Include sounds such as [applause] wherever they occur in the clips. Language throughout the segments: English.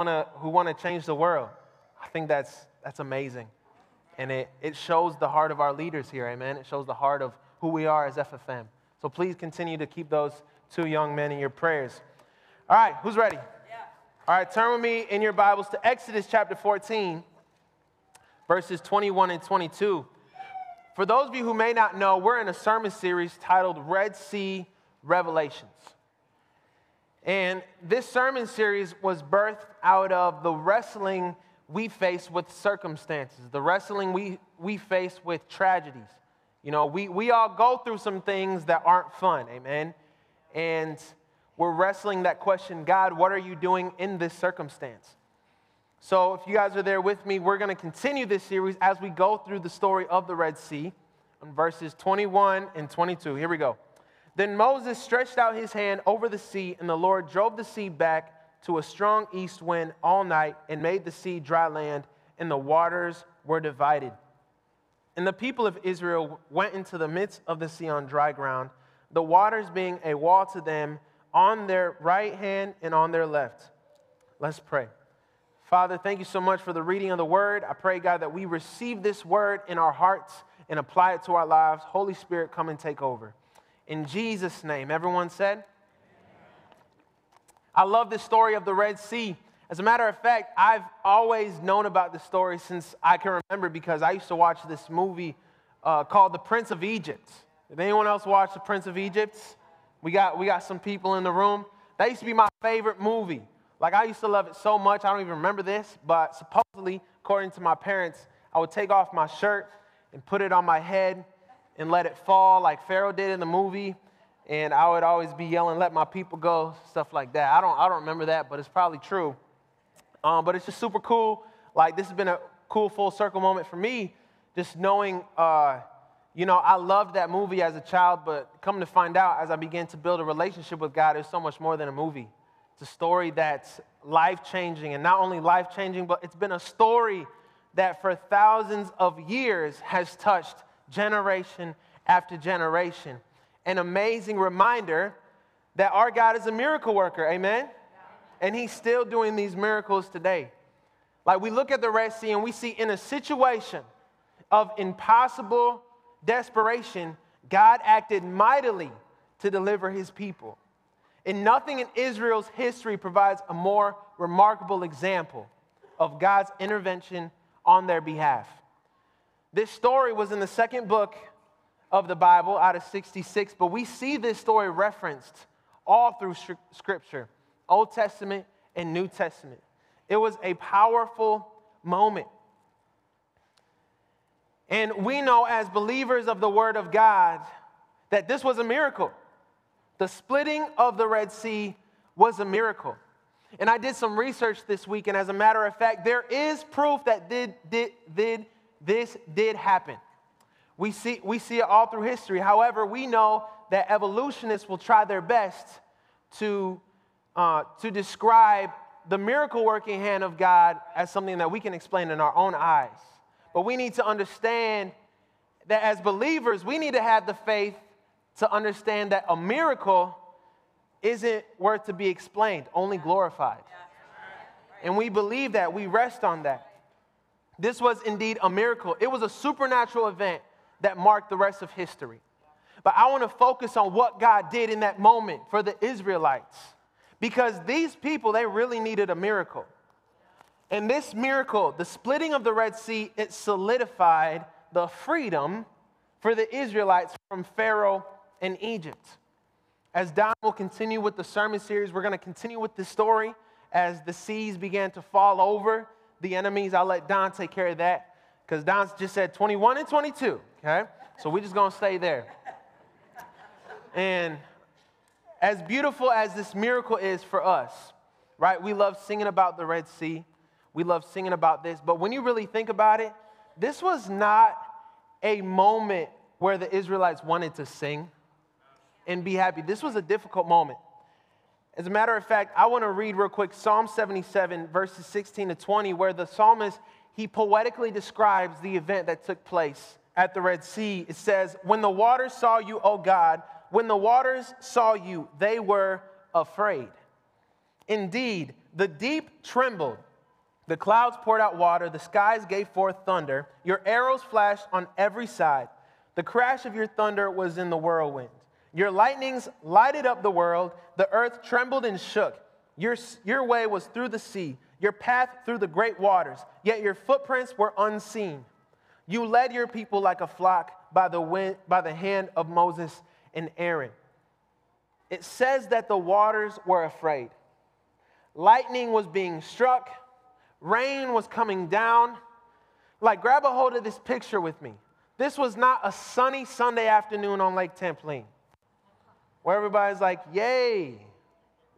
wanna, who want to change the world. I think that's, that's amazing. And it, it shows the heart of our leaders here, amen. It shows the heart of who we are as FFM. So please continue to keep those two young men in your prayers. All right, who's ready? Yeah. All right, turn with me in your Bibles to Exodus chapter 14, verses 21 and 22. For those of you who may not know, we're in a sermon series titled Red Sea Revelations. And this sermon series was birthed out of the wrestling we face with circumstances, the wrestling we, we face with tragedies. You know, we, we all go through some things that aren't fun, amen? And we're wrestling that question God, what are you doing in this circumstance? So, if you guys are there with me, we're going to continue this series as we go through the story of the Red Sea verses 21 and 22. Here we go. Then Moses stretched out his hand over the sea, and the Lord drove the sea back to a strong east wind all night and made the sea dry land, and the waters were divided. And the people of Israel went into the midst of the sea on dry ground, the waters being a wall to them on their right hand and on their left. Let's pray. Father, thank you so much for the reading of the word. I pray, God, that we receive this word in our hearts and apply it to our lives. Holy Spirit, come and take over. In Jesus' name, everyone said, I love this story of the Red Sea. As a matter of fact, I've always known about this story since I can remember because I used to watch this movie uh, called The Prince of Egypt. Did anyone else watch The Prince of Egypt? We got, we got some people in the room. That used to be my favorite movie. Like, I used to love it so much, I don't even remember this, but supposedly, according to my parents, I would take off my shirt and put it on my head and let it fall like Pharaoh did in the movie and I would always be yelling, "Let my people go," stuff like that. I don't, I don't remember that, but it's probably true. Um, but it's just super cool. Like this has been a cool full circle moment for me, just knowing. Uh, you know, I loved that movie as a child, but come to find out, as I began to build a relationship with God, it's so much more than a movie. It's a story that's life changing, and not only life changing, but it's been a story that for thousands of years has touched generation after generation an amazing reminder that our God is a miracle worker. Amen? And He's still doing these miracles today. Like we look at the Red Sea and we see in a situation of impossible desperation, God acted mightily to deliver His people. And nothing in Israel's history provides a more remarkable example of God's intervention on their behalf. This story was in the second book of the Bible out of 66, but we see this story referenced all through Scripture, Old Testament and New Testament. It was a powerful moment. And we know as believers of the Word of God that this was a miracle. The splitting of the Red Sea was a miracle. And I did some research this week, and as a matter of fact, there is proof that did, did, did, this did happen. We see, we see it all through history. However, we know that evolutionists will try their best to, uh, to describe the miracle working hand of God as something that we can explain in our own eyes. But we need to understand that as believers, we need to have the faith to understand that a miracle isn't worth to be explained, only glorified. And we believe that, we rest on that. This was indeed a miracle. It was a supernatural event that marked the rest of history. But I want to focus on what God did in that moment for the Israelites. Because these people, they really needed a miracle. And this miracle, the splitting of the Red Sea, it solidified the freedom for the Israelites from Pharaoh and Egypt. As Don will continue with the sermon series, we're going to continue with this story as the seas began to fall over the enemies. I'll let Don take care of that because Don just said 21 and 22 okay? So we're just gonna stay there. And as beautiful as this miracle is for us, right? We love singing about the Red Sea. We love singing about this. But when you really think about it, this was not a moment where the Israelites wanted to sing and be happy. This was a difficult moment. As a matter of fact, I want to read real quick Psalm 77, verses 16 to 20, where the psalmist he poetically describes the event that took place at the Red Sea, it says, When the waters saw you, O God, when the waters saw you, they were afraid. Indeed, The deep trembled. The clouds poured out water. The skies gave forth thunder. Your arrows flashed on every side. The crash of your thunder was in the whirlwind. Your lightnings lighted up the world. The earth trembled and shook. Your, your way was through the sea, your path through the great waters, yet your footprints were unseen. You led your people like a flock by the, wind, by the hand of Moses and Aaron. It says that the waters were afraid. Lightning was being struck, rain was coming down. Like, grab a hold of this picture with me. This was not a sunny Sunday afternoon on Lake Champlain where everybody's like, Yay,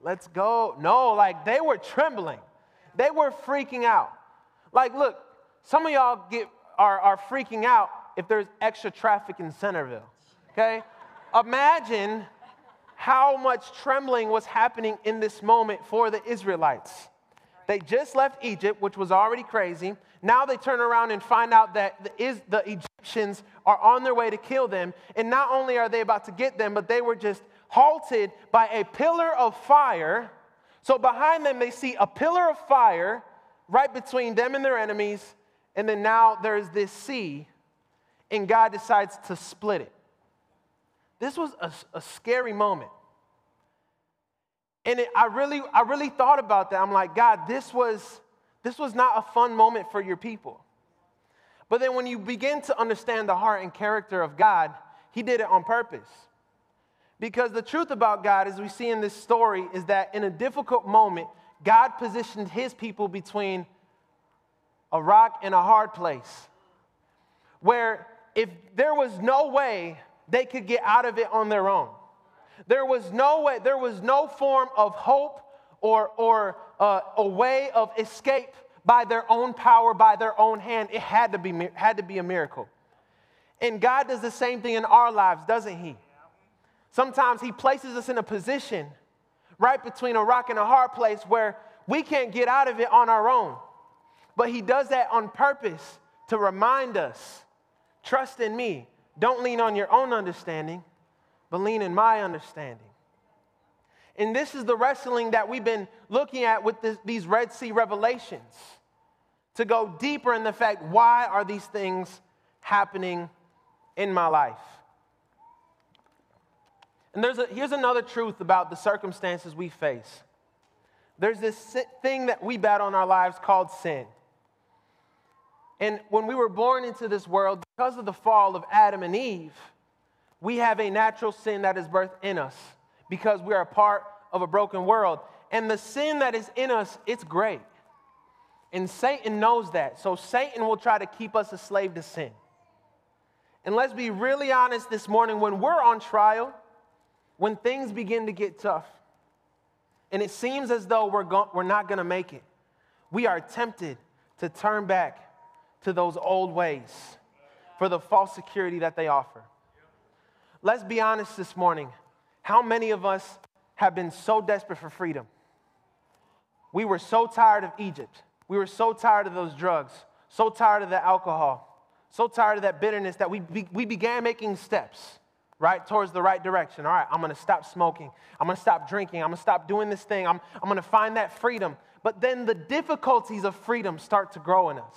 let's go. No, like they were trembling, they were freaking out. Like, look, some of y'all get, are, are freaking out if there's extra traffic in Centreville, okay? Imagine how much trembling was happening in this moment for the Israelites. They just left Egypt, which was already crazy. Now they turn around and find out that the, the Egyptians are on their way to kill them. And not only are they about to get them, but they were just halted by a pillar of fire. So behind them, they see a pillar of fire right between them and their enemies. And then now there's this sea, and God decides to split it. This was a, a scary moment. And it, I, really, I really thought about that. I'm like, God, this was, this was not a fun moment for your people. But then when you begin to understand the heart and character of God, He did it on purpose. Because the truth about God, as we see in this story, is that in a difficult moment, God positioned his people between a rock and a hard place. Where if there was no way they could get out of it on their own, there was no way, there was no form of hope or, or uh, a way of escape by their own power, by their own hand. It had to be, had to be a miracle. And God does the same thing in our lives, doesn't He? Sometimes He places us in a position right between a rock and a hard place where we can't get out of it on our own. But He does that on purpose to remind us trust in me. Don't lean on your own understanding, but lean in my understanding. And this is the wrestling that we've been looking at with this, these Red Sea revelations to go deeper in the fact why are these things happening in my life? And there's a, here's another truth about the circumstances we face there's this thing that we battle in our lives called sin. And when we were born into this world, because of the fall of Adam and Eve, we have a natural sin that is birthed in us because we are a part of a broken world. And the sin that is in us, it's great. And Satan knows that. So Satan will try to keep us a slave to sin. And let's be really honest this morning when we're on trial, when things begin to get tough and it seems as though we're, go- we're not going to make it, we are tempted to turn back to those old ways for the false security that they offer. Let's be honest this morning. How many of us have been so desperate for freedom? We were so tired of Egypt. We were so tired of those drugs, so tired of the alcohol, so tired of that bitterness that we, be, we began making steps right? Towards the right direction. All right, I'm gonna stop smoking. I'm gonna stop drinking. I'm gonna stop doing this thing. I'm, I'm gonna find that freedom. But then the difficulties of freedom start to grow in us,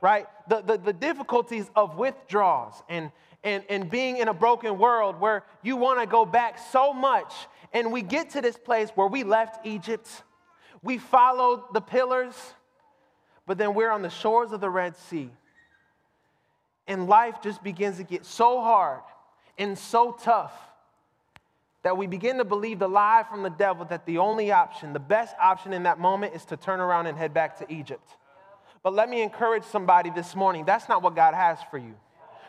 right? The, the, the difficulties of withdrawals and, and, and being in a broken world where you wanna go back so much. And we get to this place where we left Egypt, we followed the pillars, but then we're on the shores of the Red Sea. And life just begins to get so hard and so tough that we begin to believe the lie from the devil that the only option, the best option in that moment is to turn around and head back to Egypt. But let me encourage somebody this morning that's not what God has for you.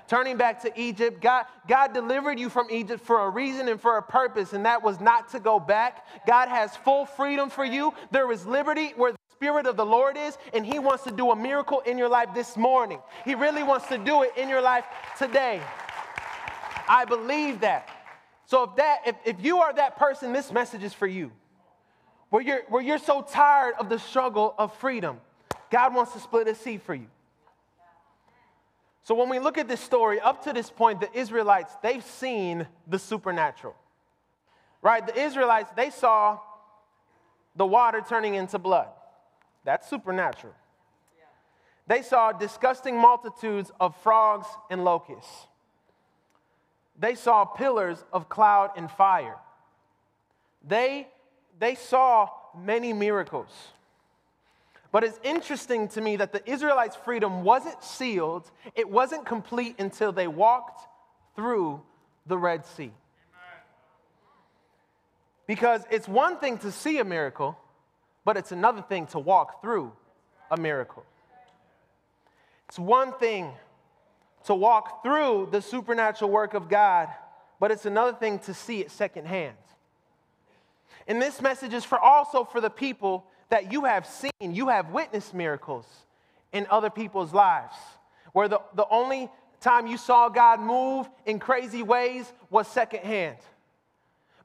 Turning back to Egypt, God, God delivered you from Egypt for a reason and for a purpose, and that was not to go back. God has full freedom for you. There is liberty where the Spirit of the Lord is, and He wants to do a miracle in your life this morning. He really wants to do it in your life today. I believe that. So if that if, if you are that person, this message is for you. Where you're where you're so tired of the struggle of freedom, God wants to split a sea for you. So when we look at this story, up to this point, the Israelites, they've seen the supernatural. Right? The Israelites, they saw the water turning into blood. That's supernatural. They saw disgusting multitudes of frogs and locusts. They saw pillars of cloud and fire. They, they saw many miracles. But it's interesting to me that the Israelites' freedom wasn't sealed, it wasn't complete until they walked through the Red Sea. Because it's one thing to see a miracle, but it's another thing to walk through a miracle. It's one thing to walk through the supernatural work of God, but it's another thing to see it secondhand. And this message is for also for the people that you have seen, you have witnessed miracles in other people's lives, where the, the only time you saw God move in crazy ways was secondhand.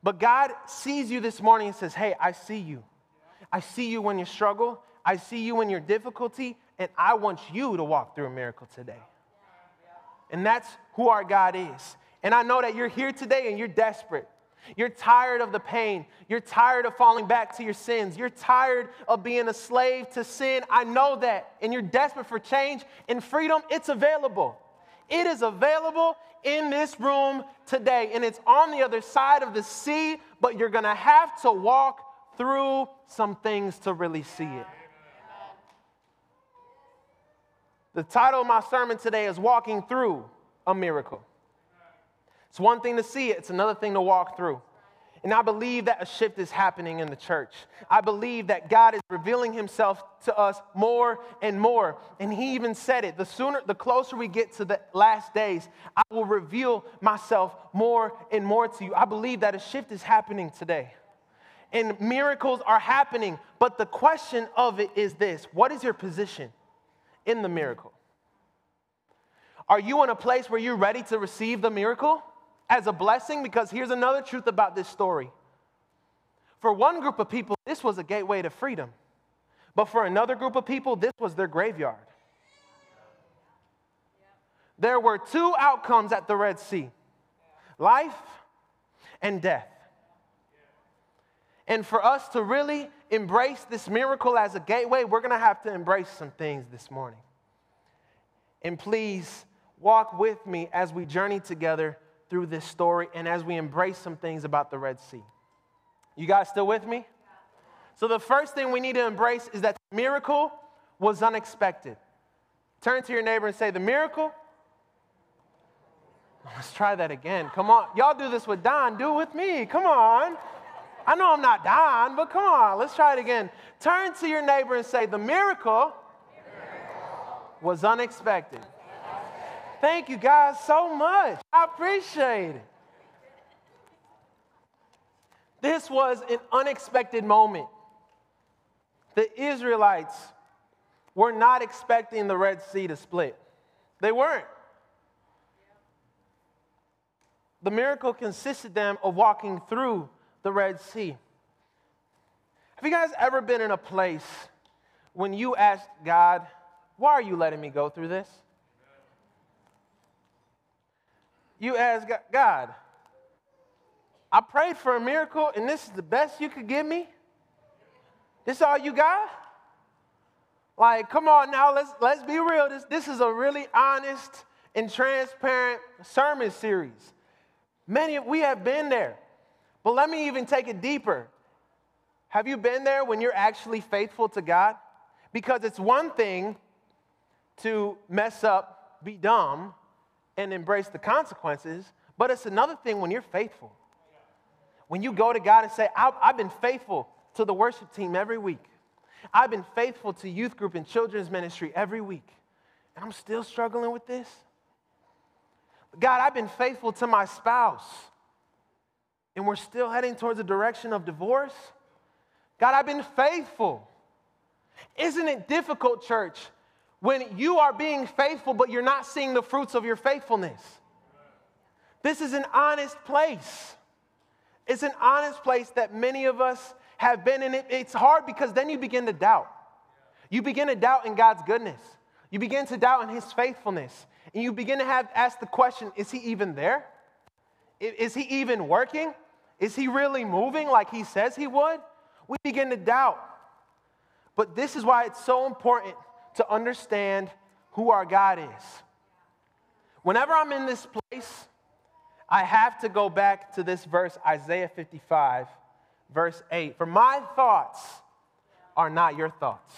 But God sees you this morning and says, Hey, I see you. I see you when you struggle. I see you in your difficulty, and I want you to walk through a miracle today. And that's who our God is. And I know that you're here today and you're desperate. You're tired of the pain. You're tired of falling back to your sins. You're tired of being a slave to sin. I know that. And you're desperate for change and freedom. It's available. It is available in this room today. And it's on the other side of the sea, but you're going to have to walk through some things to really see it. The title of my sermon today is Walking Through a Miracle. It's one thing to see it, it's another thing to walk through. And I believe that a shift is happening in the church. I believe that God is revealing himself to us more and more. And he even said it the sooner, the closer we get to the last days, I will reveal myself more and more to you. I believe that a shift is happening today. And miracles are happening. But the question of it is this what is your position? In the miracle? Are you in a place where you're ready to receive the miracle as a blessing? Because here's another truth about this story. For one group of people, this was a gateway to freedom. But for another group of people, this was their graveyard. There were two outcomes at the Red Sea life and death. And for us to really embrace this miracle as a gateway, we're going to have to embrace some things this morning. And please walk with me as we journey together through this story and as we embrace some things about the Red Sea. You guys still with me? So, the first thing we need to embrace is that the miracle was unexpected. Turn to your neighbor and say, The miracle. Let's try that again. Come on. Y'all do this with Don. Do it with me. Come on. I know I'm not dying, but come on, let's try it again. Turn to your neighbor and say, The miracle, was unexpected. Thank you guys so much. I appreciate it. This was an unexpected moment. The Israelites were not expecting the Red Sea to split, they weren't. The miracle consisted them of walking through the Red Sea. Have you guys ever been in a place when you asked God, why are you letting me go through this? You ask God, I prayed for a miracle and this is the best you could give me? This is all you got? Like, come on now, let's, let's be real. This, this is a really honest and transparent sermon series. Many, of we have been there. But let me even take it deeper. Have you been there when you're actually faithful to God? Because it's one thing to mess up, be dumb, and embrace the consequences, but it's another thing when you're faithful. When you go to God and say, I've been faithful to the worship team every week, I've been faithful to youth group and children's ministry every week, and I'm still struggling with this. God, I've been faithful to my spouse and we're still heading towards a direction of divorce? God, I've been faithful. Isn't it difficult, church, when you are being faithful, but you're not seeing the fruits of your faithfulness? This is an honest place. It's an honest place that many of us have been in. It. It's hard because then you begin to doubt. You begin to doubt in God's goodness. You begin to doubt in His faithfulness. And you begin to have ask the question is He even there? Is He even working? Is he really moving like he says he would? we begin to doubt. But this is why it's so important to understand who our God is. Whenever I'm in this place, I have to go back to this verse, Isaiah 55, verse 8. For my thoughts are not your thoughts,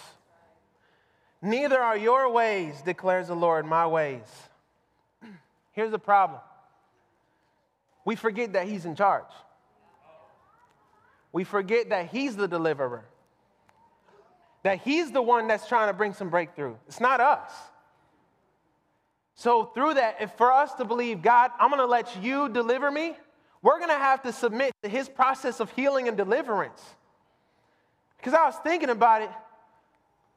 neither are your ways, declares the Lord, my ways. [clears throat] Here's the problem we forget that He's in charge, we forget that He's the deliverer, that He's the one that's trying to bring some breakthrough. It's not us. So, through that, if for us to believe, God, I'm to let you deliver me, we're to have to submit to his process of healing and deliverance. Because I was thinking about it,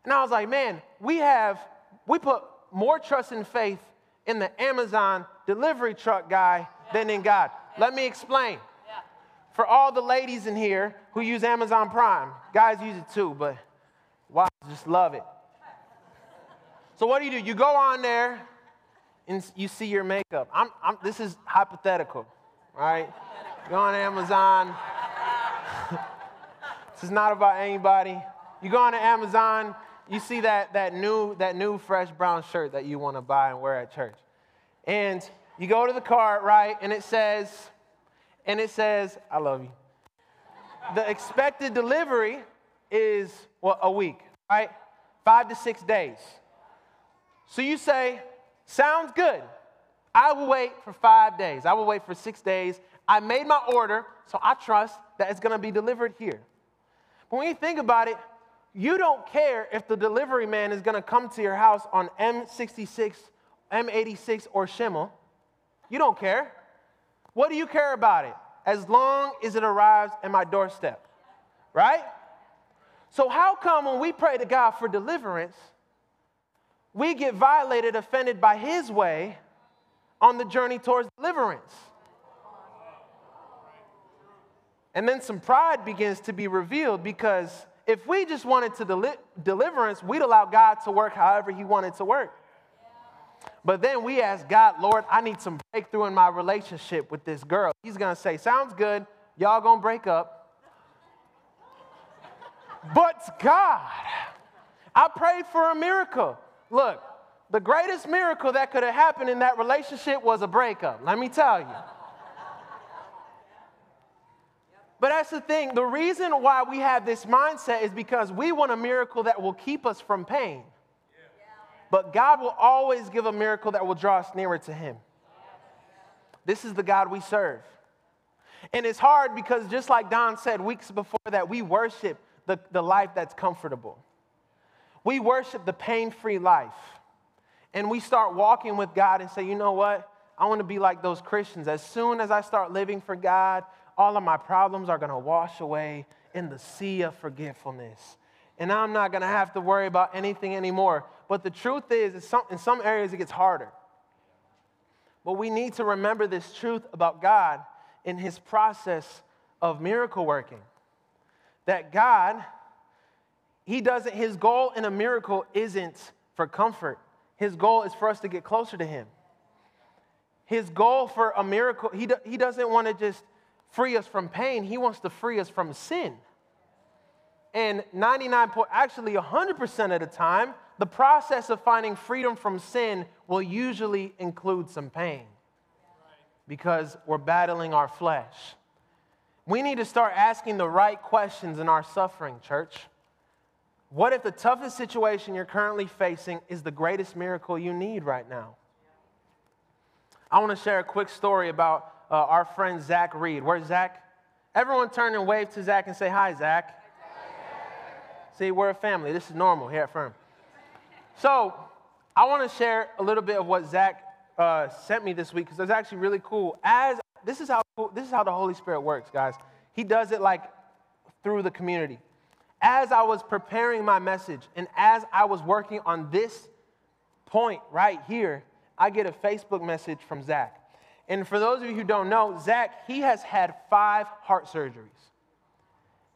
and I was like, man, we have, we put more trust and faith in the Amazon delivery truck guy than in God. Let me explain. For all the ladies in here who use Amazon Prime, guys use it too, but wow, just love it. So, what do you do? You go on there, and you see your makeup. I'm, I'm, this is hypothetical, right? Go on Amazon. [laughs] this is not about anybody. You go on to Amazon, you see that, that, new, that new fresh brown shirt that you want to buy and wear at church. And you go to the cart, right? And it says, and it says, I love you. The expected delivery is, well, a week, right? Five to six days. So you say, Sounds good. I will wait for five days. I will wait for six days. I made my order, so I trust that it's to be delivered here. But when you think about it, you don't care if the delivery man is to come to your house on M66, M86, or Schimmel. You don't care. What do you care about it? As long as it arrives at my doorstep, right? So, how come when we pray to God for deliverance, we get violated, offended by his way on the journey towards deliverance. And then some pride begins to be revealed because if we just wanted to deli- deliverance, we'd allow God to work however he wanted to work. But then we ask God, Lord, I need some breakthrough in my relationship with this girl. He's going to say, Sounds good. Y'all going to break up. But God, I prayed for a miracle. Look, the greatest miracle that could have happened in that relationship was a breakup, let me tell you. But that's the thing. The reason why we have this mindset is because we want a miracle that will keep us from pain. But God will always give a miracle that will draw us nearer to Him. This is the God we serve. And it's hard because, just like Don said weeks before that, we worship the, the life that's comfortable. We worship the pain free life. And we start walking with God and say, you know what? I want to be like those Christians. As soon as I start living for God, all of my problems are going to wash away in the sea of forgetfulness. And I'm not going to have to worry about anything anymore. But the truth is, in some areas, it gets harder. But we need to remember this truth about God in his process of miracle working. That God he doesn't, his goal in a miracle isn't for comfort. His goal is for us to get closer to him. His goal for a miracle, he, do, he doesn't want to just free us from pain, he wants to free us from sin. And 99 point, actually 100% of the time, the process of finding freedom from sin will usually include some pain because we're battling our flesh. We need to start asking the right questions in our suffering, church. What if the toughest situation you're currently facing is the greatest miracle you need right now? I want to share a quick story about uh, our friend Zach Reed. Where's Zach? Everyone turn and wave to Zach and say, Hi, Zach. See, we're a family. This is normal here at Firm. So, I want to share a little bit of what Zach uh, sent me this week because it's actually really cool. As this is how this is how the Holy Spirit works, guys. He does it like through the community as I was preparing my message and as I was working on this point right here, I get a Facebook message from Zach. And for those of you who don't know, Zach, he has had five heart surgeries.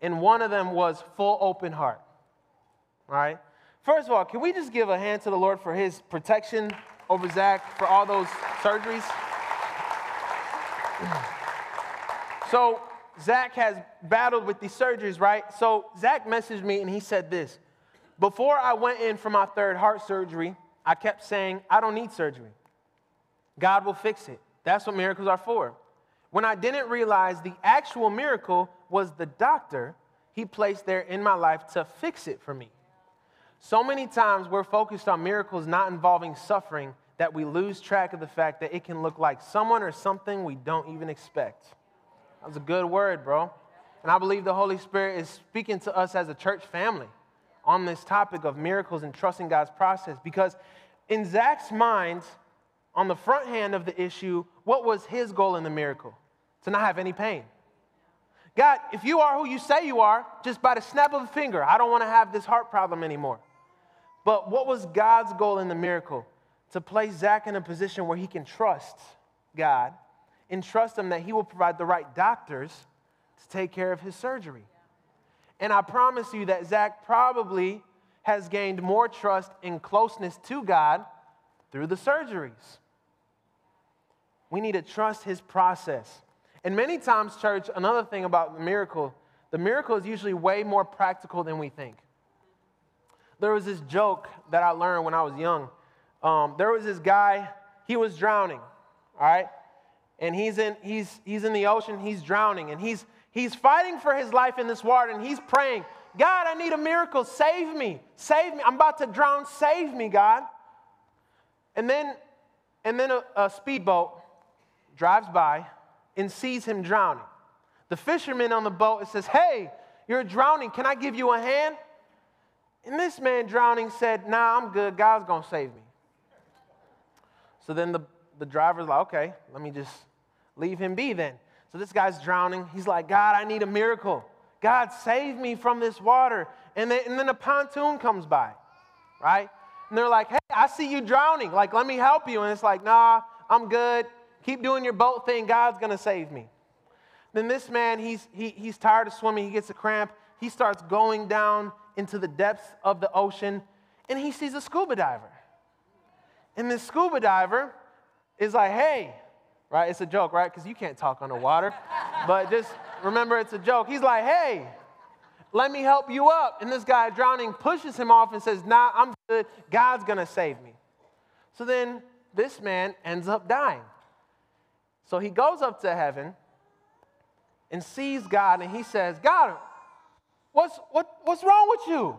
And one of them was full open heart. Right? First of all, can we just give a hand to the Lord for his protection over Zach for all those surgeries? So, Zach has battled with these surgeries, right? So Zach messaged me and he said this Before I went in for my third heart surgery, I kept saying, I don't need surgery. God will fix it. That's what miracles are for. When I didn't realize the actual miracle was the doctor he placed there in my life to fix it for me. So many times we're focused on miracles not involving suffering that we lose track of the fact that it can look like someone or something we don't even expect. That was a good word, bro. And I believe the Holy Spirit is speaking to us as a church family on this topic of miracles and trusting God's process. Because in Zach's mind, on the front hand of the issue, what was his goal in the miracle? To not have any pain. God, if you are who you say you are, just by the snap of a finger, I don't want to have this heart problem anymore. But what was God's goal in the miracle? To place Zach in a position where he can trust God and trust Him that He will provide the right doctors to take care of his surgery. And I promise you that Zach probably has gained more trust and closeness to God through the surgeries. We need to trust His process. And many times, church, another thing about the miracle, the miracle is usually way more practical than we think. There was this joke that I learned when I was young. Um, there was this guy, he was drowning, all right? and he's in, he's, he's in the ocean, he's drowning, and he's, he's fighting for his life in this water, and he's praying, God, I need a miracle. Save me. Save me. I'm about to drown. Save me, God. And then, and then a, a speedboat drives by and sees him drowning. The fisherman on the boat says, Hey, you're drowning. Can I give you a hand? And this man drowning said, Nah, I'm good. God's going to save me. So then the, the driver's like, Okay, let me just Leave him be then. So this guy's drowning. He's like, God, I need a miracle. God, save me from this water. And then, and then a pontoon comes by, right? And they're like, hey, I see you drowning. Like, let me help you. And it's like, nah, I'm good. Keep doing your boat thing. God's going to save me. Then this man, he's, he, he's tired of swimming. He gets a cramp. He starts going down into the depths of the ocean and he sees a scuba diver. And this scuba diver is like, hey, right? It's a joke, right? Because you can't talk underwater. but just remember it's a joke. He's like, hey, let me help you up. And this guy drowning pushes him off and says, nah, I'm good. God's going to save me. So then this man ends up dying. So he goes up to heaven and sees God and he says, God, what's, what, what's wrong with you?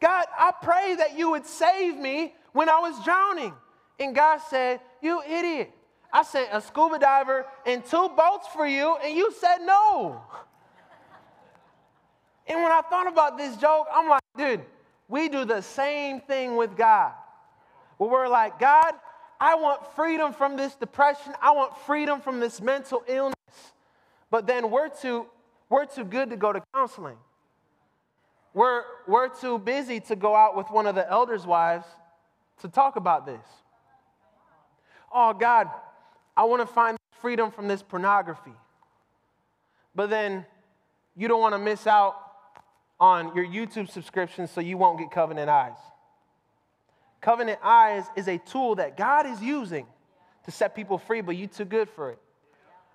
God, I pray that you would save me when I was drowning. And God said, You idiot. I sent a scuba diver and two boats for you, and you said no. And when I thought about this joke, I'm like, dude, we do the same thing with God. Where we're like, God, I want freedom from this depression. I want freedom from this mental illness. But then we're too, we're too good to go to counseling. We're, we're too busy to go out with one of the elders' wives to talk about this. Oh, God, I want to find freedom from this pornography. But then you don't want to miss out on your YouTube subscription so you won't get covenant eyes. Covenant eyes is a tool that God is using to set people free, but you're too good for it.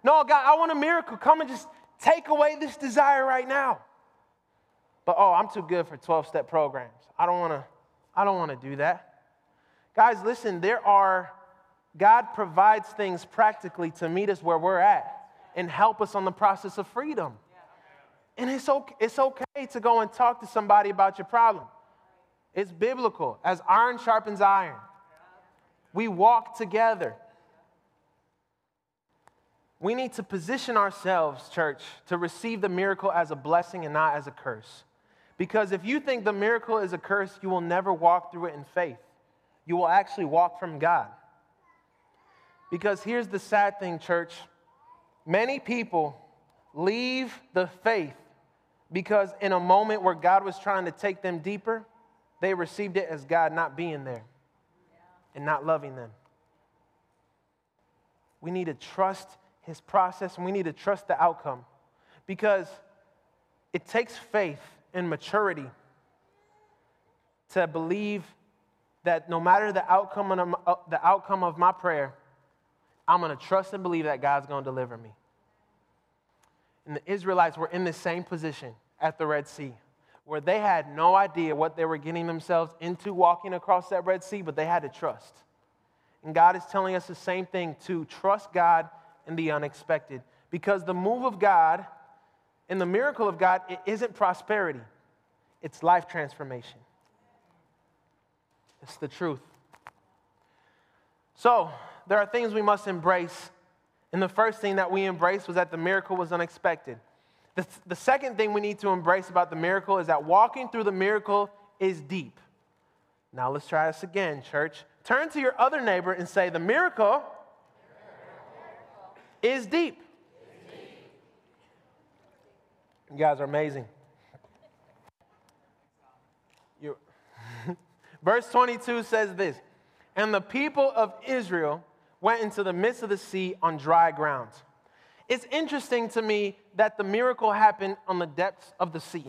No, God, I want a miracle. Come and just take away this desire right now. But oh, I'm too good for 12-step programs. I don't want to I don't want to do that. Guys, listen, there are God provides things practically to meet us where we're at and help us on the process of freedom. And it's okay, it's okay to go and talk to somebody about your problem. It's biblical. As iron sharpens iron, we walk together. We need to position ourselves, church, to receive the miracle as a blessing and not as a curse. Because if you think the miracle is a curse, you will never walk through it in faith. You will actually walk from God. Because here's the sad thing, church many people leave the faith because in a moment where God was trying to take them deeper, they received it as God not being there and not loving them. We need to trust his process and we need to trust the outcome because it takes faith and maturity to believe that no matter the outcome of, uh, the outcome of my prayer, I'm going to trust and believe that God's going to deliver me. and the Israelites were in the same position at the Red Sea, where they had no idea what they were getting themselves into walking across that Red Sea, but they had to trust. And God is telling us the same thing to trust God in the unexpected. Because the move of God and the miracle of God it isn't prosperity, it's life transformation. It's the truth. So, there are things we must embrace. And the first thing that we embraced was that the miracle was unexpected. The, the second thing we need to embrace about the miracle is that walking through the miracle is deep. Now, let's try this again, church. Turn to your other neighbor and say, The miracle is deep. You guys are amazing. [laughs] Verse 22 says this And the people of Israel went into the midst of the sea on dry ground. It's interesting to me that the miracle happened on the depths of the sea,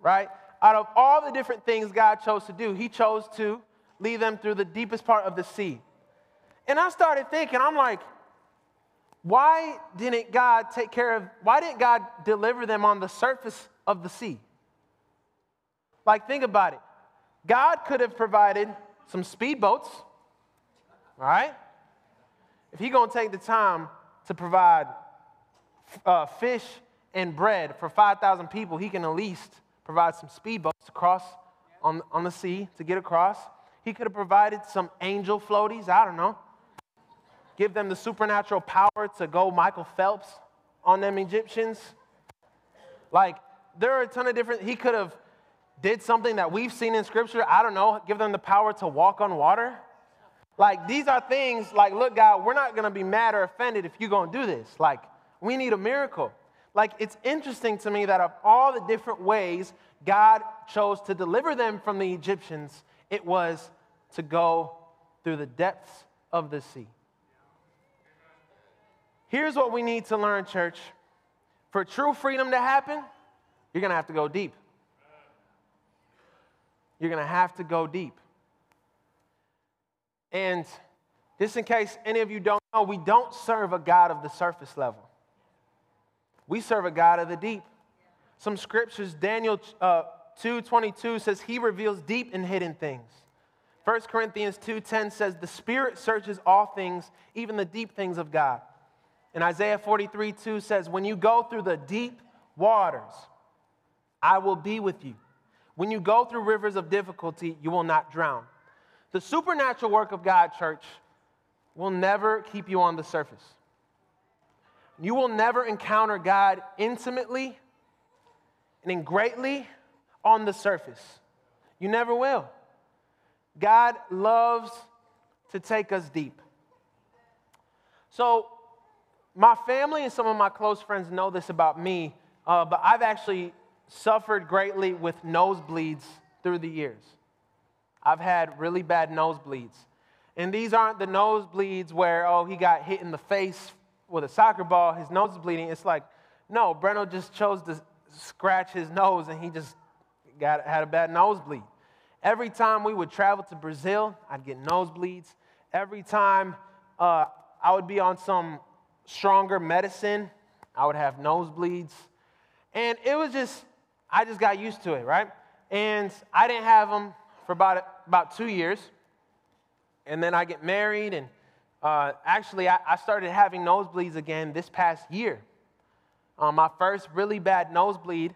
right? Out of all the different things God chose to do, He chose to lead them through the deepest part of the sea. And I started thinking, I'm like, why didn't God take care of, why didn't God deliver them on the surface of the sea? Like, think about it. God could have provided some speedboats, right? If He's gonna take the time to provide uh, fish and bread for 5,000 people, He can at least provide some speedboats to cross on, on the sea to get across. He could have provided some angel floaties, I don't know. Give them the supernatural power to go Michael Phelps on them Egyptians. Like, there are a ton of different, he could have did something that we've seen in scripture, I don't know, give them the power to walk on water. Like, these are things like, look, God, we're not gonna be mad or offended if you're gonna do this. Like, we need a miracle. Like, it's interesting to me that of all the different ways God chose to deliver them from the Egyptians, it was to go through the depths of the sea. Here's what we need to learn, church. For true freedom to happen, you're gonna have to go deep. You're going to have to go deep. And just in case any of you don't know, we don't serve a God of the surface level. We serve a God of the deep. Some scriptures, Daniel uh, 2.22 says, he reveals deep and hidden things. 1 Corinthians 2.10 says, the Spirit searches all things, even the deep things of God. And Isaiah 43, 2 says, when you go through the deep waters, I will be with you. When you go through rivers of difficulty, you will not drown. The supernatural work of God, church, will never keep you on the surface. You will never encounter God intimately and in greatly on the surface. You never will. God loves to take us deep. So, my family and some of my close friends know this about me, uh, but I've actually suffered greatly with nosebleeds through the years. I've had really bad nosebleeds. And these aren't the nosebleeds where, oh, he got hit in the face with a soccer ball, his nose is bleeding. It's like, no, Brenno just chose to scratch his nose and he just got, had a bad nosebleed. Every time we would travel to Brazil, I'd get nosebleeds. Every time uh, I would be on some stronger medicine, I would have nosebleeds. And it was just, I just got used to it, right? And I didn't have them for about, about two years. And then I get married, and uh, actually, I, I, started having nosebleeds again this past year. Uh, my first really bad nosebleed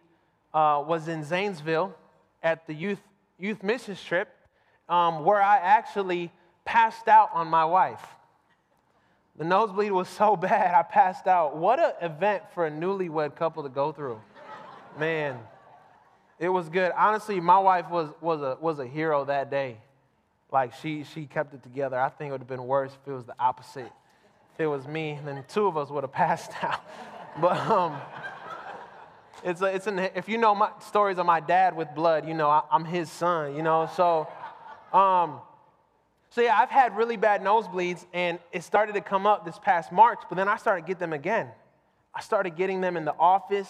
uh, was in Zanesville at the youth, youth missions trip, um, where I actually passed out on my wife. The nosebleed was so bad, I passed out. What an event for a newlywed couple to go through. Man, it was good. Honestly, my wife was, was, a, was a hero that day. Like, she, she kept it together. I think it would have been worse if it was the opposite. If it was me, then two of us would have [laughs] passed out. But um, it's, a, it's an, if you know my stories of my dad with blood, you know I, am his son, you know. So, um, so yeah, I've had really bad nosebleeds, and it started to come up this past March, but then I started to get them again. I started getting them in the office.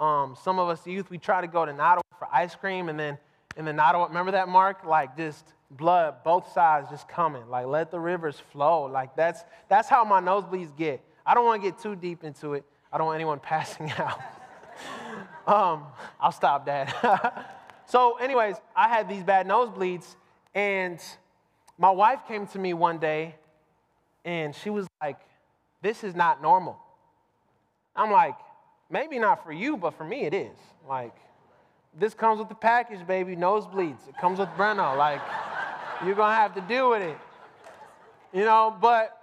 Um, some of us youth, we try to go to Nottawa for ice cream, and then in the Nottawa, remember that, Mark? Like just blood, both sides just coming. Like let the rivers flow. Like that's that's how my nosebleeds get. I don't want to get too deep into it. I don't want anyone [laughs] passing out. [laughs] um, I'll stop, that. [laughs] so, anyways, I had these bad nosebleeds, and my wife came to me one day, and she was like, This is not normal. I'm like, Maybe not for you, but for me it is. Like, this comes with the package, baby. Nosebleeds. It comes with Brenno. Like, you're gonna have to deal with it. You know, but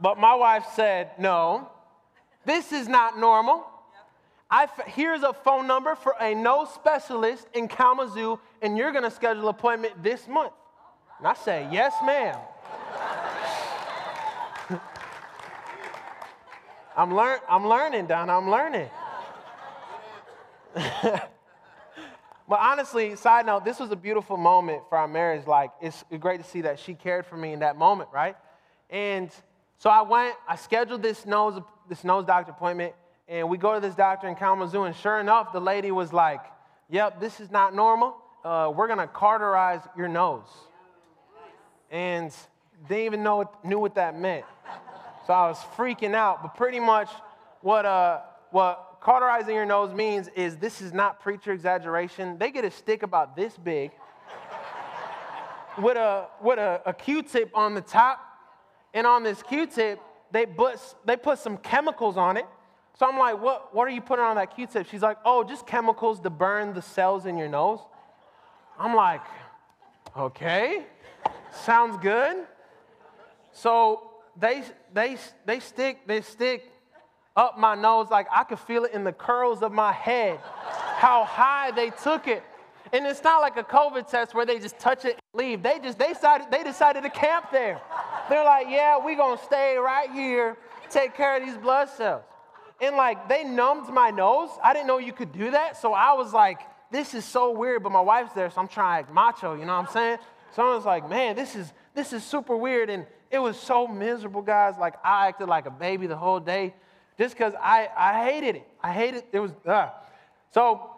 but my wife said, no, this is not normal. I, here's a phone number for a no specialist in Kalamazoo, and you're to schedule an appointment this month. And I say, yes, ma'am. [laughs] I'm, learn, I'm learning, Don. I'm learning. [laughs] but honestly, side note, this was a beautiful moment for our marriage. Like, it's great to see that she cared for me in that moment, right? And so I went, I scheduled this nose, this nose doctor appointment, and we go to this doctor in Kalamazoo, and sure enough, the lady was like, Yep, this is not normal. Uh, we're gonna cauterize your nose. And didn't even know knew what that meant. So I was freaking out. But pretty much what, uh, what cauterizing your nose means is this is not preacher exaggeration. They get a stick about this big with a, with a, a Q-tip on the top and on this Q-tip, they put, they put some chemicals on it. So I'm like, what, what are you putting on that Q-tip? She's like, oh, just chemicals to burn the cells in your nose. I'm like, okay, sounds good. So they, they, they stick, they stick up my nose like I could feel it in the curls of my head, how high they took it. And it's not like a COVID test where they just touch it and leave. They just, they decided, they decided to camp there. They're like, yeah, we're to stay right here, take care of these blood cells. And like, they numbed my nose. I didn't know you could do that. So I was like, this is so weird. But my wife's there, so I'm trying macho, you know what I'm saying? So I was like, man, this is, this is super weird. And it was so miserable, guys. Like, I acted like a baby the whole day just because I, I hated it. I hated it. was, uh. So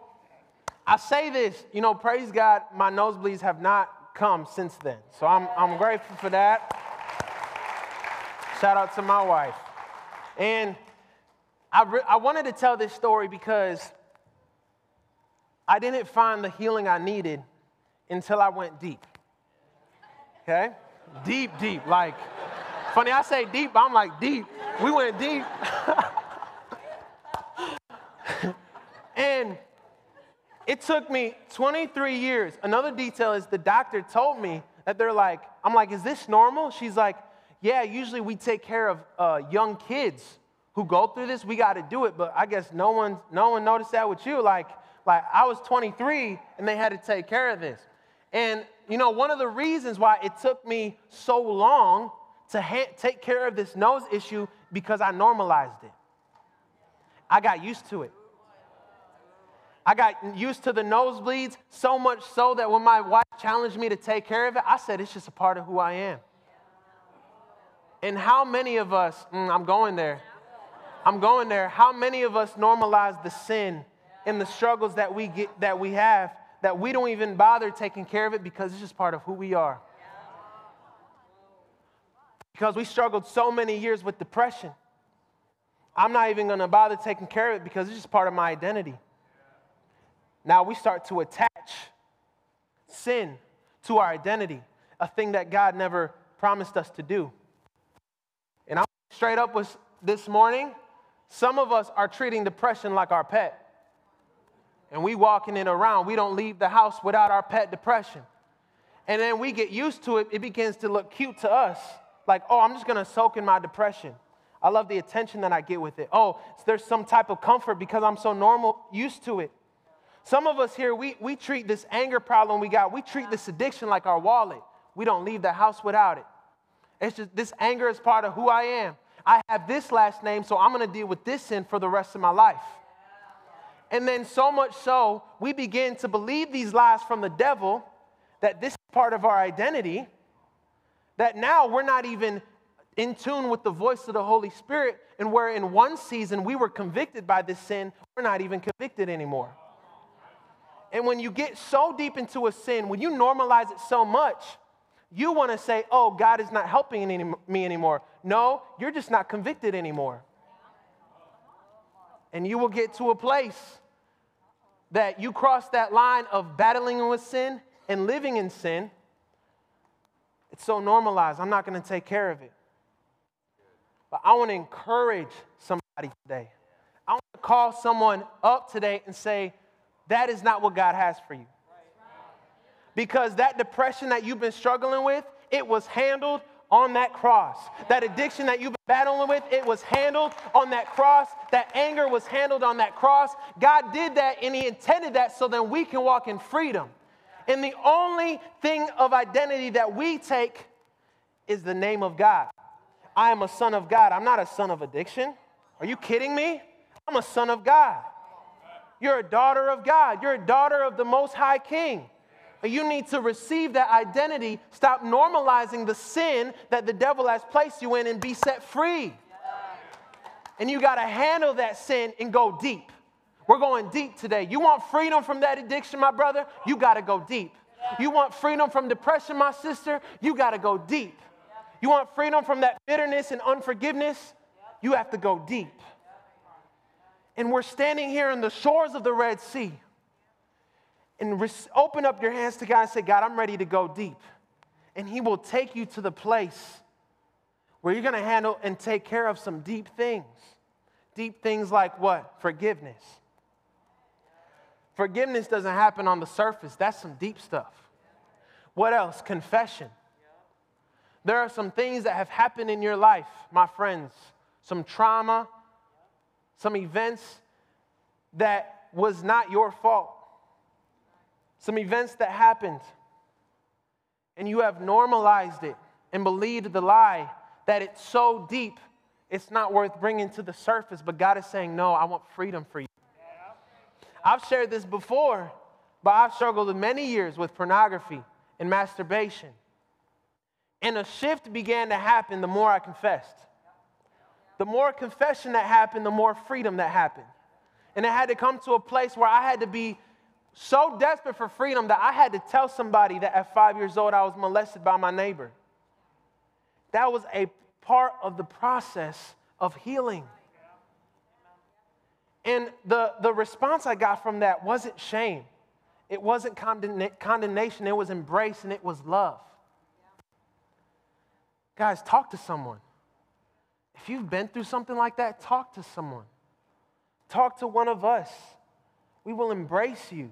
I say this, you know, praise God, my nosebleeds have not come since then. So I'm, I'm grateful for that. Shout out to my wife. And I, re- I wanted to tell this story because I didn't find the healing I needed until I went deep. Okay? Deep, deep. Like, funny, I say deep, I'm like deep. We went deep. [laughs] and it took me 23 years. Another detail is the doctor told me that they're like, I'm like, is this normal? She's like, yeah, usually we take care of uh, young kids who go through this. We got to do it, but I guess no one, no one noticed that with you. Like, like I was 23 and they had to take care of this. And you know, one of the reasons why it took me so long to ha- take care of this nose issue because I normalized it. I got used to it. I got used to the nosebleeds so much so that when my wife challenged me to take care of it, I said, it's just a part of who I am. And how many of us, mm, I'm going there, I'm going there, how many of us normalize the sin and the struggles that we, get, that we have that we don't even bother taking care of it because it's just part of who we are? Because we struggled so many years with depression. I'm not even to bother taking care of it because it's just part of my identity. Now we start to attach sin to our identity, a thing that God never promised us to do. And I'm straight up with this morning. Some of us are treating depression like our pet. And we walking it around. We don't leave the house without our pet depression. And then we get used to it. It begins to look cute to us. Like, oh, I'm just to soak in my depression. I love the attention that I get with it. Oh, there's some type of comfort because I'm so normal, used to it. Some of us here, we, we treat this anger problem we got, we treat this addiction like our wallet. We don't leave the house without it. It's just this anger is part of who I am. I have this last name, so I'm to deal with this sin for the rest of my life. And then, so much so, we begin to believe these lies from the devil that this is part of our identity, that now we're not even in tune with the voice of the Holy Spirit. And where in one season we were convicted by this sin, we're not even convicted anymore. And when you get so deep into a sin, when you normalize it so much, you want to say, oh, God is not helping me anymore. No, you're just not convicted anymore. And you will get to a place that you cross that line of battling with sin and living in sin. It's so normalized. I'm not going to take care of it. But I want to encourage somebody today. I want to call someone up today and say, that is not what God has for you. Because that depression that you've been struggling with, it was handled on that cross. That addiction that you've been battling with, it was handled on that cross. That anger was handled on that cross. God did that and He intended that so that we can walk in freedom. And the only thing of identity that we take is the name of God. I am a son of God. I'm not a son of addiction. Are you kidding me? I'm a son of God. You're a daughter of God. You're a daughter of the Most High King. You need to receive that identity, stop normalizing the sin that the devil has placed you in, and be set free. And you got to handle that sin and go deep. We're going deep today. You want freedom from that addiction, my brother? You got to go deep. You want freedom from depression, my sister? You got to go deep. You want freedom from that bitterness and unforgiveness? You have to go deep. And we're standing here on the shores of the Red Sea and open up your hands to God and say, God, I'm ready to go deep. And He will take you to the place where you're going to handle and take care of some deep things. Deep things like what? Forgiveness. Forgiveness doesn't happen on the surface, that's some deep stuff. What else? Confession. There are some things that have happened in your life, my friends, some trauma, some events that was not your fault some events that happened, and you have normalized it and believed the lie that it's so deep, it's not worth bringing to the surface. But God is saying, No, I want freedom for you. I've shared this before, but I've struggled many years with pornography and masturbation. And a shift began to happen the more I confessed. The more confession that happened, the more freedom that happened. And it had to come to a place where I had to be so desperate for freedom that I had to tell somebody that at five years old I was molested by my neighbor. That was a part of the process of healing. And the, the response I got from that wasn't shame, it wasn't condemnation, it was embrace and it was love. Guys, talk to someone. If you've been through something like that, talk to someone. Talk to one of us. We will embrace you.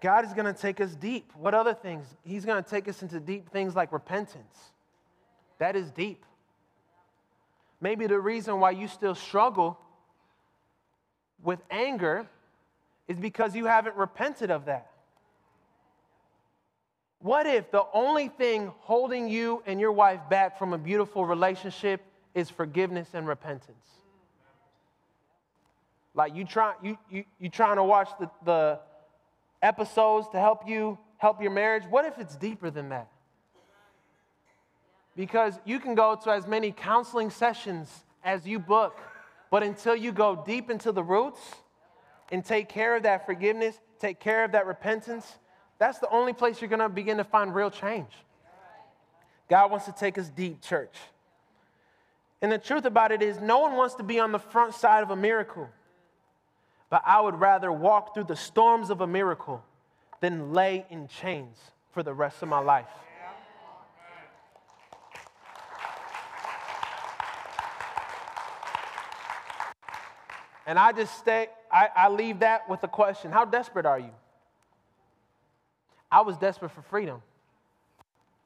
God is going to take us deep. What other things? He's going to take us into deep things like repentance. That is deep. Maybe the reason why you still struggle with anger is because you haven't repented of that. What if the only thing holding you and your wife back from a beautiful relationship is forgiveness and repentance? Like you try you you you trying to watch the, the episodes to help you help your marriage. What if it's deeper than that? Because you can go to as many counseling sessions as you book, but until you go deep into the roots and take care of that forgiveness, take care of that repentance, that's the only place you're going to begin to find real change. God wants to take us deep, church. And the truth about it is, no one wants to be on the front side of a miracle but I would rather walk through the storms of a miracle than lay in chains for the rest of my life. And I just stay, I, I leave that with a question How desperate are you? I was desperate for freedom.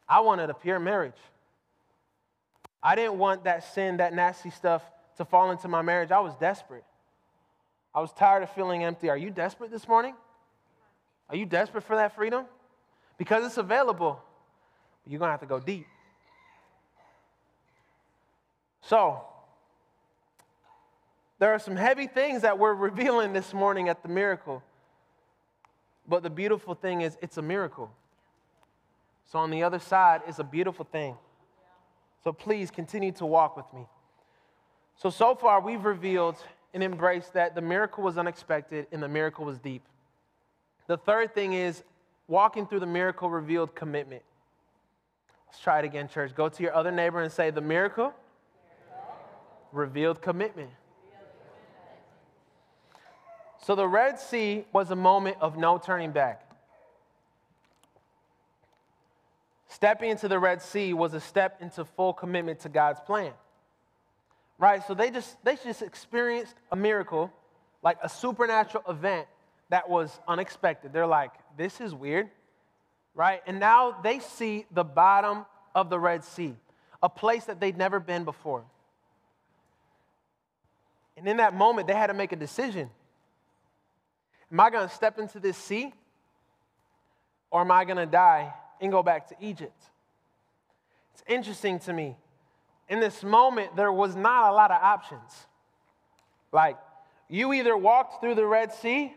I wanted a pure marriage. I didn't want that sin, that nasty stuff to fall into my marriage. I was desperate. I was tired of feeling empty. Are you desperate this morning? Are you desperate for that freedom? Because it's available. You're going to have to go deep. So, there are some heavy things that we're [laughs] revealing this morning at the miracle. But the beautiful thing is, it's a miracle. So, on the other side is a beautiful thing. So, please continue to walk with me. So, so far, we've revealed and embrace that the miracle was unexpected and the miracle was deep. The third thing is walking through the miracle revealed commitment. Let's try it again, church. Go to your other neighbor and say, The miracle revealed commitment. So the Red Sea was a moment of no turning back. Stepping into the Red Sea was a step into full commitment to God's plan. Right? So they just they just experienced a miracle, like a supernatural event that was unexpected. They're like, this is weird. Right? And now they see the bottom of the Red Sea, a place that they'd never been before. And in that moment, they had to make a decision. Am I going to step into this sea? Or am I going to die and go back to Egypt. It's interesting to me. In this moment, there was not a lot of options. Like, you either walked through the Red Sea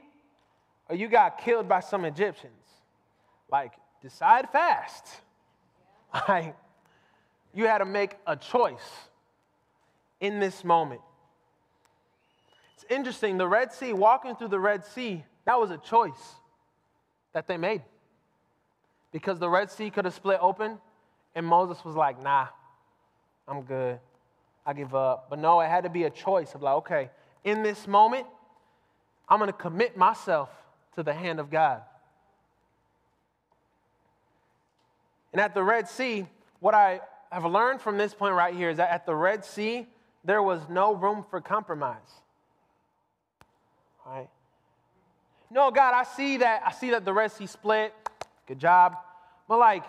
or you got killed by some Egyptians. Like, decide fast. [laughs] Like, you had to make a choice in this moment. It's interesting, the Red Sea, walking through the Red Sea, that was a choice that they made because the Red Sea could have split open, and Moses was like, nah, I'm good. I give up. But no, it had to be a choice of like, okay, in this moment, I'm going to commit myself to the hand of God. And at the Red Sea, what I have learned from this point right here is that at the Red Sea, there was no room for compromise. All right? No, God, I see that. I see that the Red Sea split. Good job. But like,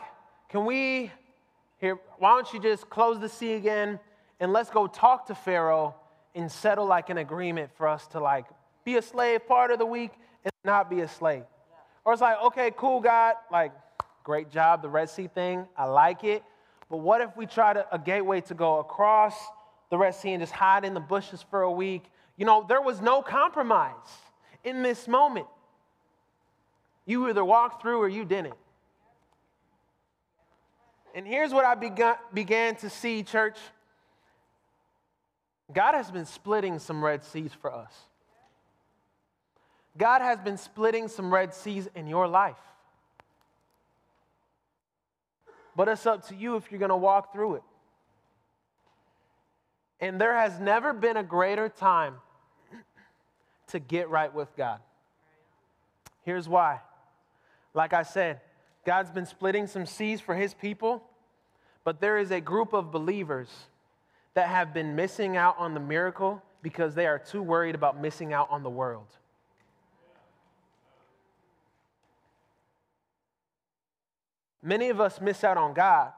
can we here, why don't you just close the sea again and let's go talk to Pharaoh and settle like an agreement for us to like be a slave part of the week and not be a slave. Yeah. Or it's like, okay, cool, God, like, great job, the Red Sea thing, I like it. But what if we try to, a gateway to go across the Red Sea and just hide in the bushes for a week? You know, there was no compromise in this moment. You either walked through or you didn't. And here's what I began, began to see, church. God has been splitting some Red Seas for us. God has been splitting some Red Seas in your life. But it's up to you if you're going to walk through it. And there has never been a greater time to get right with God. Here's why. Like I said, God's been splitting some seas for his people, but there is a group of believers that have been missing out on the miracle because they are too worried about missing out on the world. Many of us miss out on God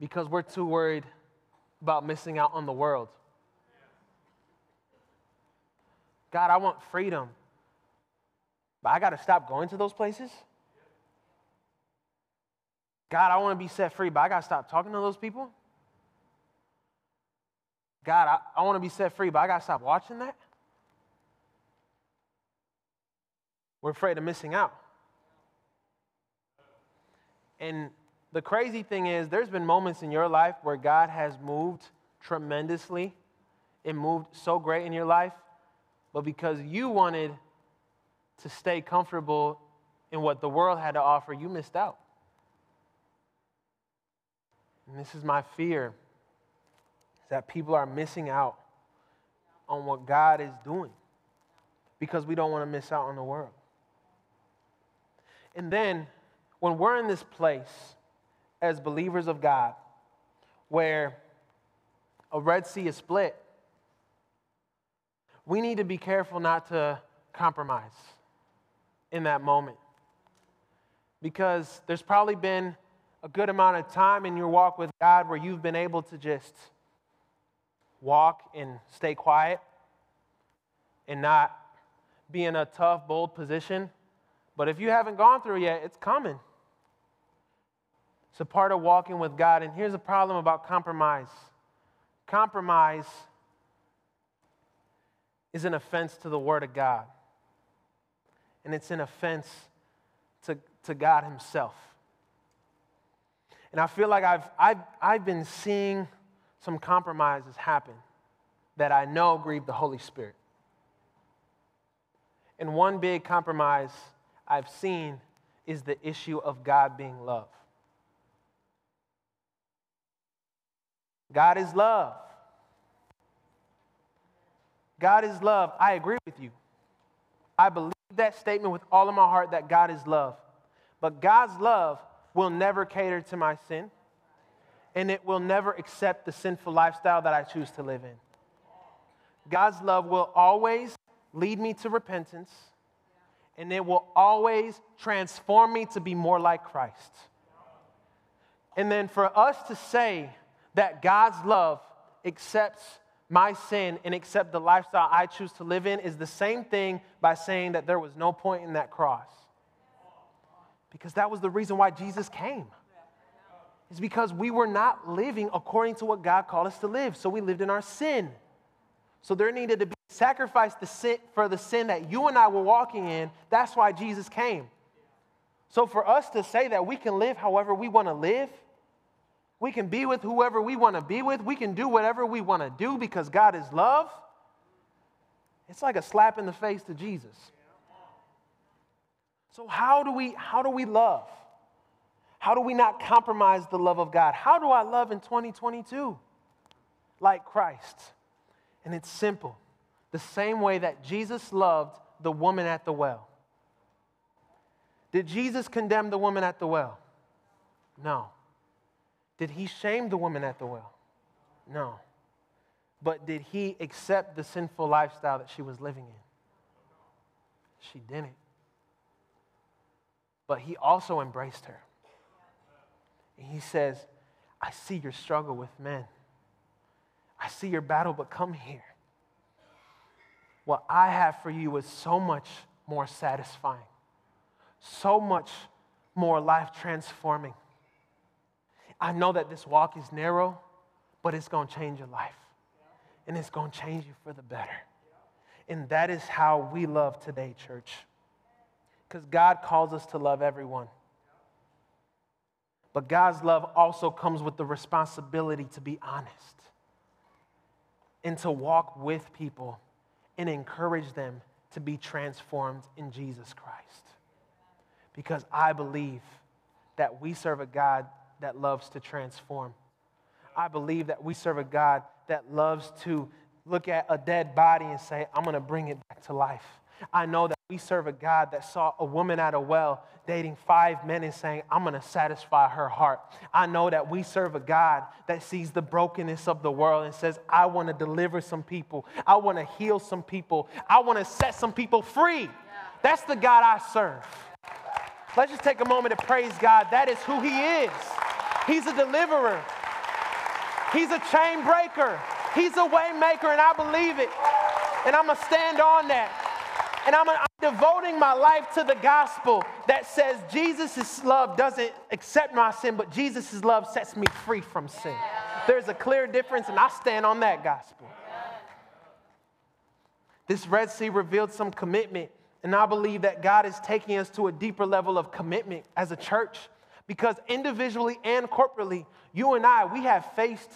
because we're too worried about missing out on the world. God, I want freedom, but I got to stop going to those places? God, I want to be set free, but I got to stop talking to those people. God, I, I want to be set free, but I got to stop watching that. We're afraid of missing out. And the crazy thing is, there's been moments in your life where God has moved tremendously. It moved so great in your life, but because you wanted to stay comfortable in what the world had to offer, you missed out. And this is my fear is that people are missing out on what God is doing because we don't want to miss out on the world. And then when we're in this place as believers of God where a Red Sea is split, we need to be careful not to compromise in that moment. Because there's probably been a good amount of time in your walk with God where you've been able to just walk and stay quiet and not be in a tough, bold position. But if you haven't gone through yet, it's coming. It's a part of walking with God. And here's the problem about compromise compromise is an offense to the Word of God, and it's an offense to, to God Himself. And I feel like I've, I've, I've been seeing some compromises happen that I know grieve the Holy Spirit. And one big compromise I've seen is the issue of God being love. God is love. God is love. I agree with you. I believe that statement with all of my heart that God is love. But God's love will never cater to my sin, and it will never accept the sinful lifestyle that I choose to live in. God's love will always lead me to repentance, and it will always transform me to be more like Christ. And then for us to say that God's love accepts my sin and accept the lifestyle I choose to live in is the same thing by saying that there was no point in that cross. Because that was the reason why Jesus came. It's because we were not living according to what God called us to live. So we lived in our sin. So there needed to be sacrifice for the sin that you and I were walking in. That's why Jesus came. So for us to say that we can live however we want to live, we can be with whoever we want to be with, we can do whatever we want to do because God is love, it's like a slap in the face to Jesus. So how do we how do we love? How do we not compromise the love of God? How do I love in 2022? Like Christ. And it's simple. The same way that Jesus loved the woman at the well. Did Jesus condemn the woman at the well? No. Did he shame the woman at the well? No. But did he accept the sinful lifestyle that she was living in? She didn't but he also embraced her. And he says, I see your struggle with men. I see your battle, but come here. What I have for you is so much more satisfying, so much more life transforming. I know that this walk is narrow, but it's going to change your life. And it's going to change you for the better. And that is how we love today, church because God calls us to love everyone. But God's love also comes with the responsibility to be honest and to walk with people and encourage them to be transformed in Jesus Christ. Because I believe that we serve a God that loves to transform. I believe that we serve a God that loves to look at a dead body and say, I'm going to bring it back to life. I know that we serve a God that saw a woman at a well dating five men and saying, I'm going to satisfy her heart. I know that we serve a God that sees the brokenness of the world and says, I want to deliver some people. I want to heal some people. I want to set some people free. Yeah. That's the God I serve. Let's just take a moment to praise God. That is who He is. He's a deliverer, He's a chain breaker, He's a way maker, and I believe it. And I'm going to stand on that. And I'm, I'm, devoting my life to the gospel that says Jesus' love doesn't accept my sin, but Jesus' love sets me free from sin. There's a clear difference, and I stand on that gospel. This Red Sea revealed some commitment, and I believe that God is taking us to a deeper level of commitment as a church because individually and corporately, you and I, we have faced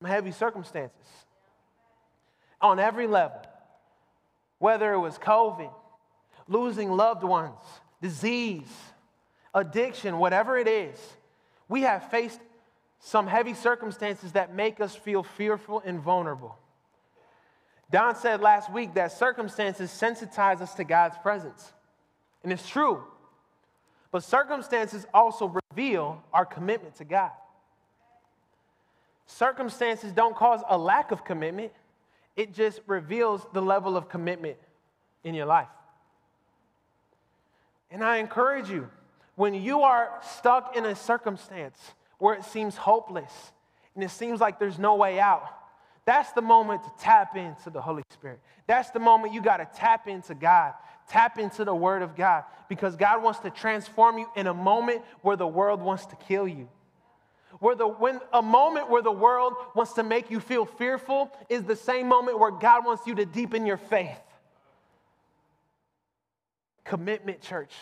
some heavy circumstances on every level whether it was COVID, losing loved ones, disease, addiction, whatever it is, we have faced some heavy circumstances that make us feel fearful and vulnerable. Don said last week that circumstances sensitize us to God's presence. And it's true. But circumstances also reveal our commitment to God. Circumstances don't cause a lack of commitment, it just reveals the level of commitment in your life. And I encourage you, when you are stuck in a circumstance where it seems hopeless and it seems like there's no way out, that's the moment to tap into the Holy Spirit. That's the moment you got to tap into God, tap into the Word of God, because God wants to transform you in a moment where the world wants to kill you. Where the, when a moment where the world wants to make you feel fearful is the same moment where God wants you to deepen your faith. Commitment, church.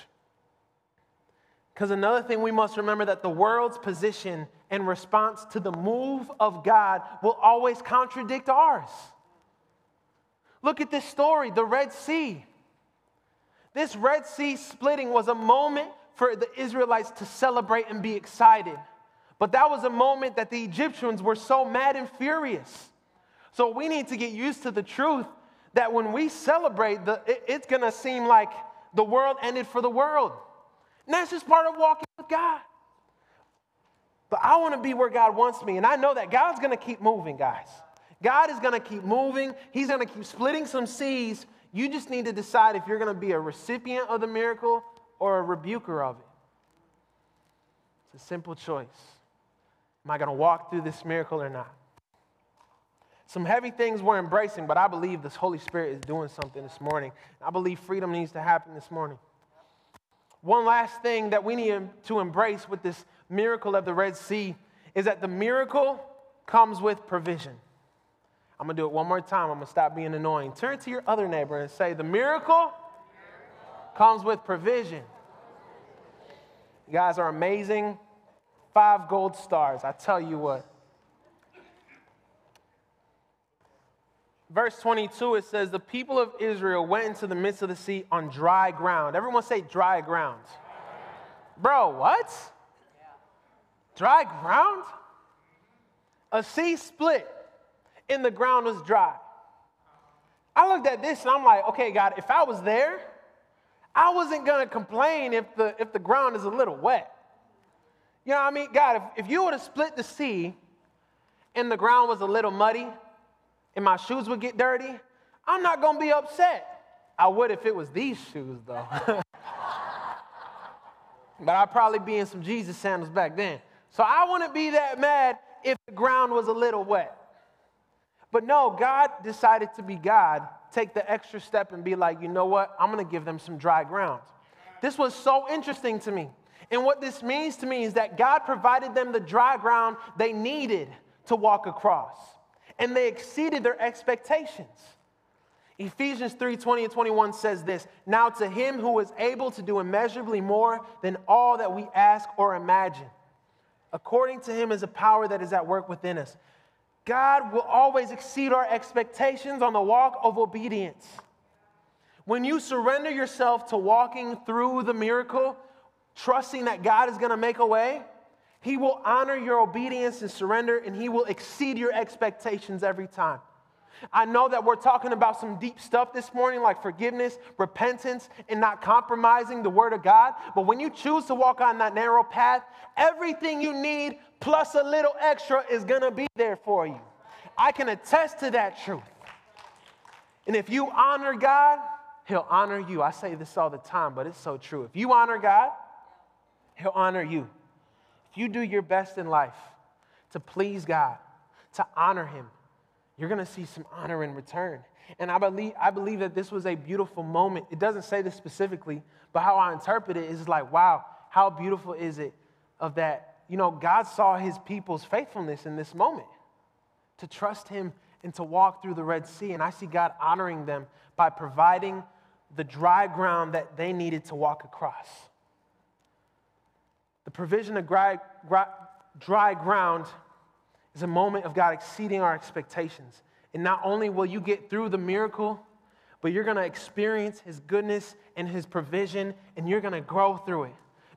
Because another thing we must remember that the world's position and response to the move of God will always contradict ours. Look at this story the Red Sea. This Red Sea splitting was a moment for the Israelites to celebrate and be excited. But that was a moment that the Egyptians were so mad and furious. So we need to get used to the truth that when we celebrate, the, it, it's going to seem like the world ended for the world. And that's just part of walking with God. But I want to be where God wants me. And I know that God's going to keep moving, guys. God is going to keep moving. He's going to keep splitting some seas. You just need to decide if you're going to be a recipient of the miracle or a rebuker of it. It's a simple choice. Am I going to walk through this miracle or not? Some heavy things we're embracing, but I believe this Holy Spirit is doing something this morning. I believe freedom needs to happen this morning. One last thing that we need to embrace with this miracle of the Red Sea is that the miracle comes with provision. I'm going to do it one more time. I'm going to stop being annoying. Turn to your other neighbor and say, The miracle comes with provision. You guys are amazing. Five gold stars. I tell you what. verse 22, it says, The people of Israel went into the midst of the sea on dry ground. Everyone say dry ground. Bro, what? Dry ground? A sea split and the ground was dry. I looked at this and I'm like, okay, God, if I was there, I wasn't gonna complain if the if the ground is a little wet. You know what I mean? God, if, if you would have split the sea and the ground was a little muddy, and my shoes would get dirty, I'm not going to be upset. I would if it was these shoes, though. [laughs] but I'd probably be in some Jesus sandals back then. So I wouldn't be that mad if the ground was a little wet. But no, God decided to be God, take the extra step and be like, you know what? I'm going to give them some dry ground. This was so interesting to me. And what this means to me is that God provided them the dry ground they needed to walk across and they exceeded their expectations. Ephesians 3 20 and 21 says this Now to him who is able to do immeasurably more than all that we ask or imagine, according to him is a power that is at work within us. God will always exceed our expectations on the walk of obedience. When you surrender yourself to walking through the miracle, trusting that God is going to make a way, he will honor your obedience and surrender, and He will exceed your expectations every time. I know that we're talking about some deep stuff this morning, like forgiveness, repentance, and not compromising the Word of God. But when you choose to walk on that narrow path, everything you need plus a little extra is going to be there for you. I can attest to that truth. And if you honor God, He'll honor you. I say this all the time, but it's so true. If you honor God, He'll honor you. If you do your best in life to please God, to honor Him, you're going to see some honor in return. And I believe, I believe that this was a beautiful moment. It doesn't say this specifically, but how I interpret it is like, wow, how beautiful is it of that, you know, God saw his people's faithfulness in this moment to trust him and to walk through the Red Sea. And I see God honoring them by providing the dry ground that they needed to walk across. The provision of dry, dry ground is a moment of God exceeding our expectations. And not only will you get through the miracle, but you're going to experience His goodness and His provision, and you're going to grow through it.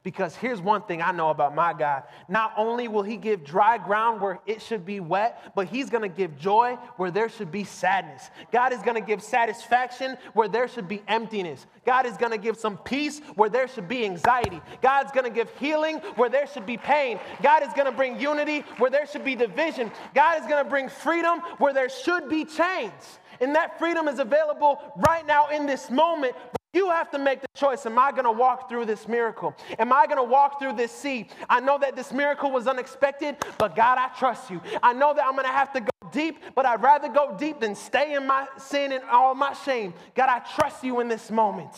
Because here's one thing I know about my God. Not only will He give dry ground where it should be wet, but He's gonna give joy where there should be sadness. God is gonna give satisfaction where there should be emptiness. God is gonna give some peace where there should be anxiety. God's gonna give healing where there should be pain. God is gonna bring unity where there should be division. God is gonna bring freedom where there should be chains. And that freedom is available right now in this moment. You have to make the choice. Am I going to walk through this miracle? Am I going to walk through this sea? I know that this miracle was unexpected, but God, I trust you. I know that I'm going to have to go deep, but I'd rather go deep than stay in my sin and all my shame. God, I trust you in this moment.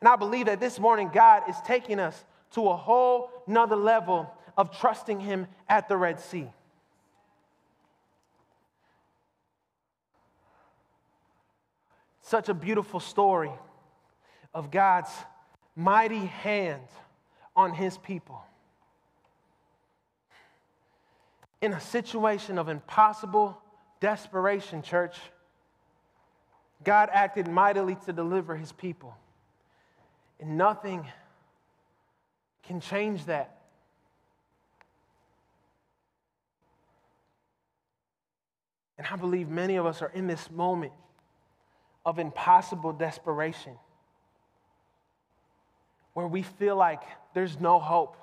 And I believe that this morning, God is taking us to a whole nother level of trusting Him at the Red Sea. Such a beautiful story of God's mighty hand on his people. In a situation of impossible desperation, church, God acted mightily to deliver his people. And nothing can change that. And I believe many of us are in this moment of impossible desperation where we feel like there's no hope.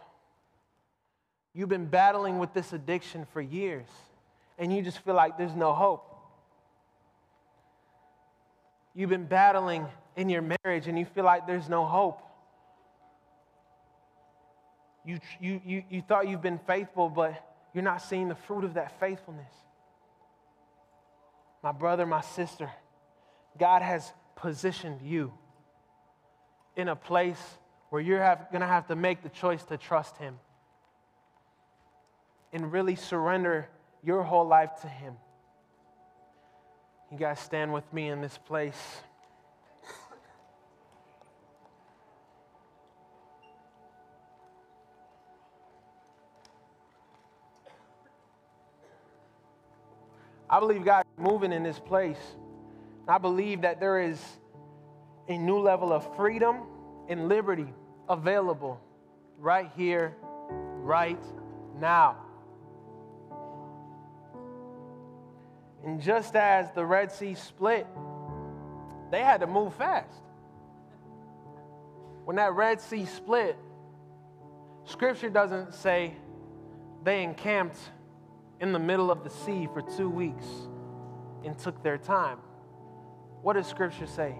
You've been battling with this addiction for years, and you just feel like there's no hope. You've been battling in your marriage, and you feel like there's no hope. You, you, you, you thought you've been faithful, but you're not seeing the fruit of that faithfulness. My brother, my sister, God has positioned you in a place where you're going to have to make the choice to trust Him and really surrender your whole life to Him. You guys stand with me in this place. I believe God is moving in this place. I believe that there is a new level of freedom and liberty available right here, right now. And just as the Red Sea split, they had to move fast. When that Red Sea split, Scripture doesn't say they encamped in the middle of the sea for two weeks and took their time. What does Scripture say?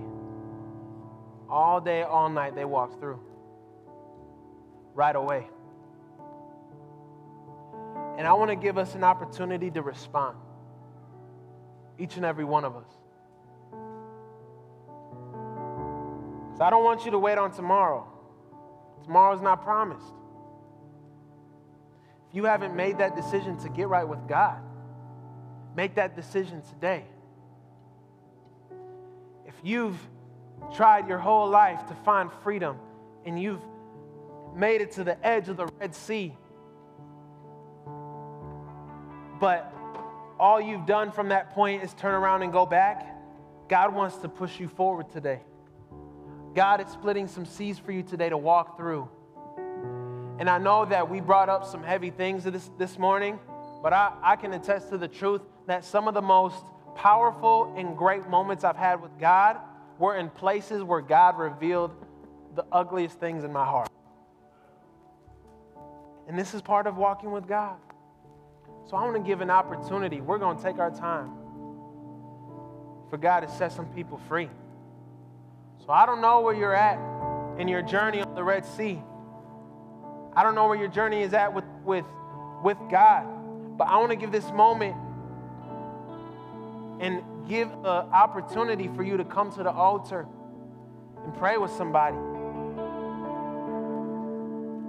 All day, all night, they walked through. Right away. And I want to give us an opportunity to respond. Each and every one of us. So I don't want you to wait on tomorrow. Tomorrow's not promised If you haven't made that decision to get right with God, make that decision today. If you've tried your whole life to find freedom and you've made it to the edge of the Red Sea, but all you've done from that point is turn around and go back, God wants to push you forward today. God is splitting some seas for you today to walk through. And I know that we brought up some heavy things this, this morning, but I, I can attest to the truth that some of the most powerful and great moments I've had with God were in places where God revealed the ugliest things in my heart. And this is part of walking with God. So I want to give an opportunity. We're going to take our time for God to set some people free. So I don't know where you're at in your journey on the Red Sea. I don't know where your journey is at with, with, with God, but I want to give this moment and give an opportunity for you to come to the altar and pray with somebody.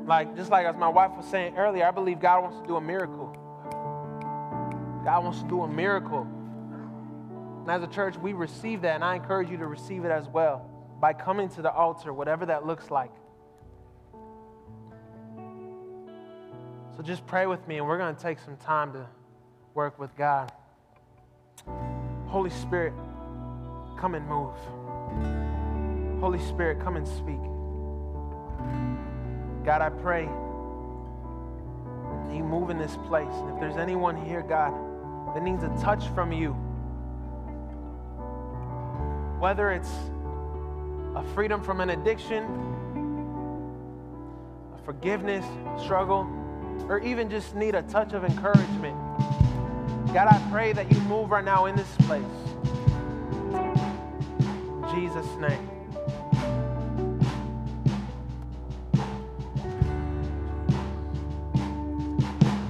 Like, just like as my wife was saying earlier, I believe God wants to do a miracle. God wants to do a miracle. And as a church, we receive that, and I encourage you to receive it as well by coming to the altar, whatever that looks like. So just pray with me, and we're going to take some time to work with God. Holy Spirit, come and move. Holy Spirit, come and speak. God, I pray you move in this place. And if there's anyone here, God, that needs a touch from you, whether it's a freedom from an addiction, a forgiveness struggle, or even just need a touch of encouragement, God, I pray that you move right now in this place. In Jesus' name.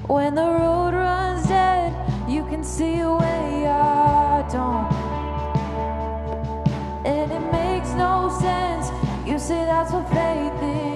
When the road runs dead, you can see way I don't. And it makes no sense. You say that's what faith is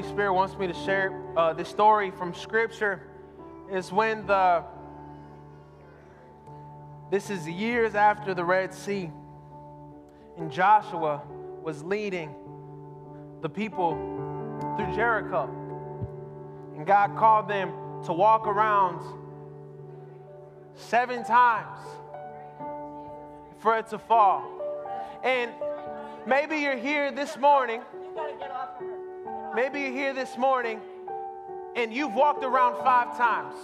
Holy Spirit wants me to share uh, this story from Scripture is when the, this is years after the Red Sea, and Joshua was leading the people through Jericho. And God called them to walk around seven times for it to fall. And maybe you're here this morning. Maybe you're here this morning and you've walked around five times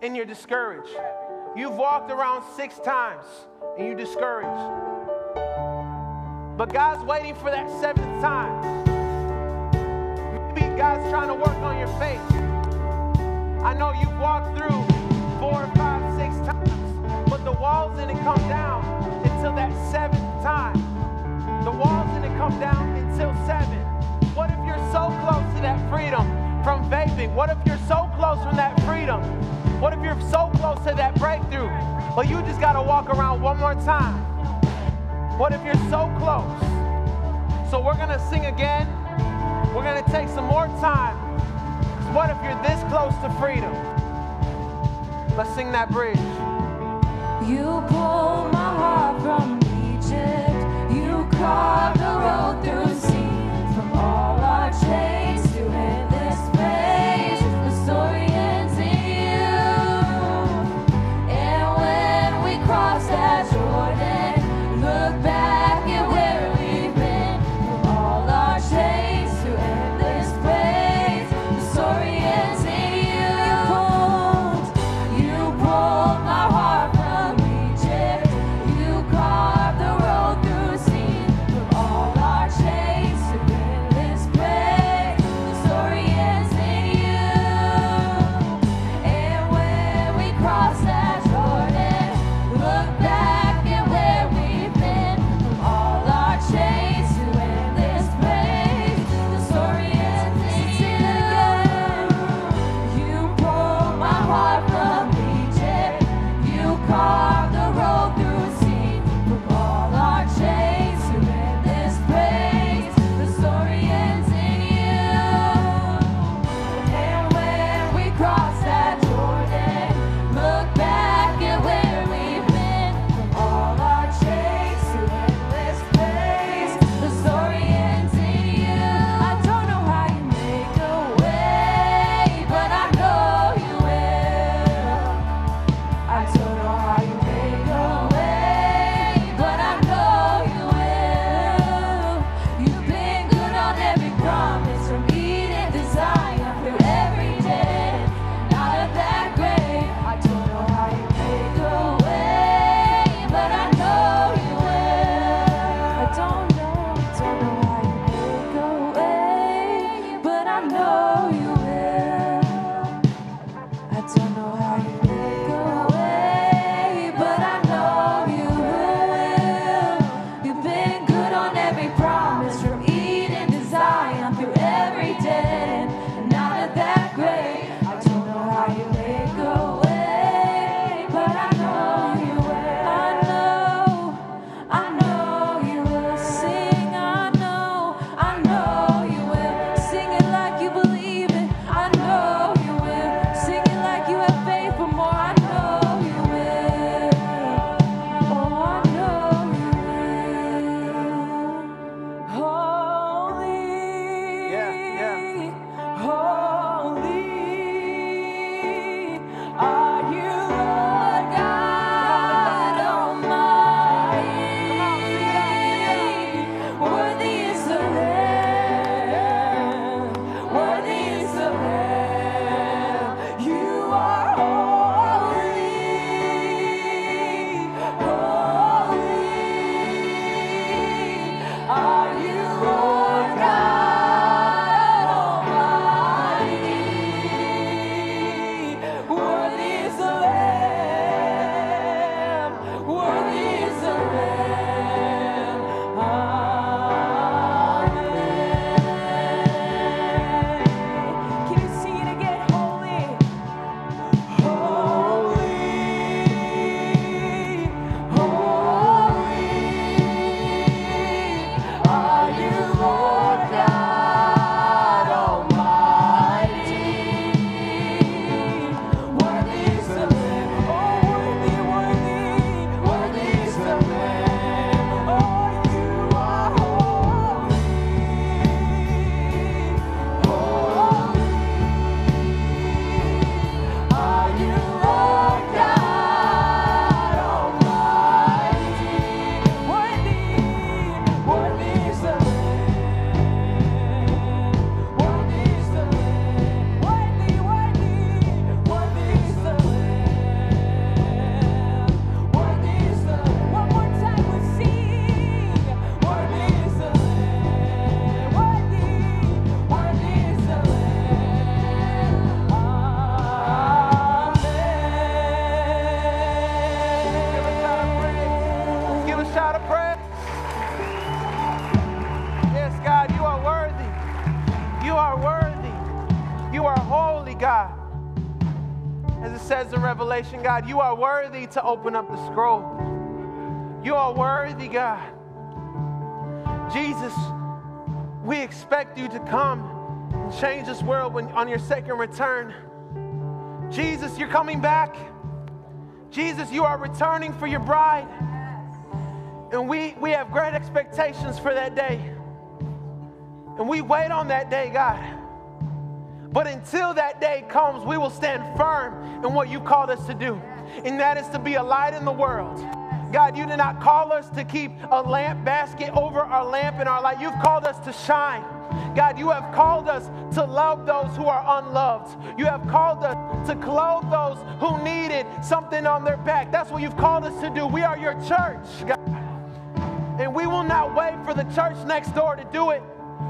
and you're discouraged. You've walked around six times and you're discouraged. But God's waiting for that seventh time. Maybe God's trying to work on your faith. I know you've walked through four, five, six times, but the walls didn't come down until that seventh time. The walls didn't come down until seven you're so close to that freedom from vaping? What if you're so close from that freedom? What if you're so close to that breakthrough? Well, you just got to walk around one more time. What if you're so close? So we're going to sing again. We're going to take some more time. What if you're this close to freedom? Let's sing that bridge. You pulled my heart from Egypt. You carved the road through. Hey. Revelation, God, you are worthy to open up the scroll. You are worthy, God. Jesus, we expect you to come and change this world when, on your second return. Jesus, you're coming back. Jesus, you are returning for your bride. And we, we have great expectations for that day. And we wait on that day, God. But until that day comes, we will stand in what you called us to do, and that is to be a light in the world. God, you did not call us to keep a lamp basket over our lamp in our light. You've called us to shine. God, you have called us to love those who are unloved. You have called us to clothe those who needed something on their back. That's what you've called us to do. We are your church, God. And we will not wait for the church next door to do it.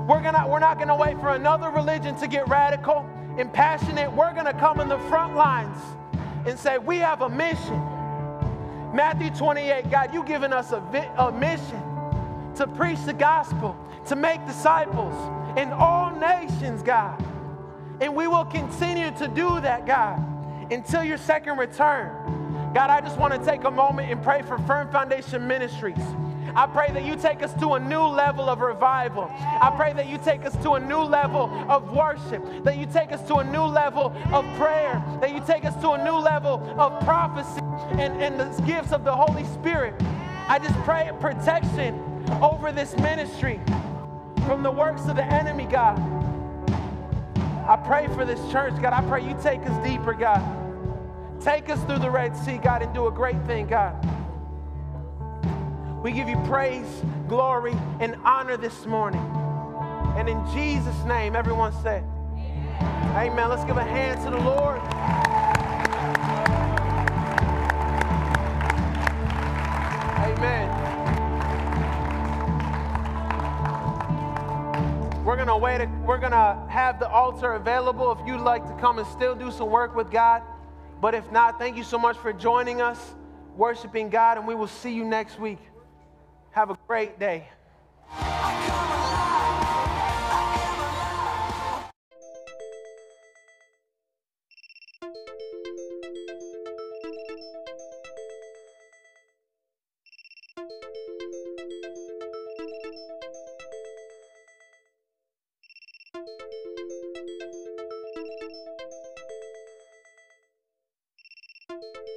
We're, gonna, we're not going to wait for another religion to get radical and passionate. We're going to come in the front lines and say, We have a mission. Matthew 28, God, you've given us a, vi- a mission to preach the gospel, to make disciples in all nations, God. And we will continue to do that, God, until your second return. God, I just want to take a moment and pray for Firm Foundation Ministries. I pray that you take us to a new level of revival. I pray that you take us to a new level of worship, that you take us to a new level of prayer, that you take us to a new level of prophecy and, and the gifts of the Holy Spirit. I just pray protection over this ministry from the works of the enemy, God. I pray for this church, God. I pray you take us deeper, God. Take us through the Red Sea, God, and do a great thing, God. We give you praise, glory, and honor this morning. And in Jesus' name, everyone said, Amen. Amen. Let's give a hand to the Lord. Amen. We're gonna wait. We're gonna have the altar available if you'd like to come and still do some work with God. But if not, thank you so much for joining us, worshiping God, and we will see you next week. Have a great day.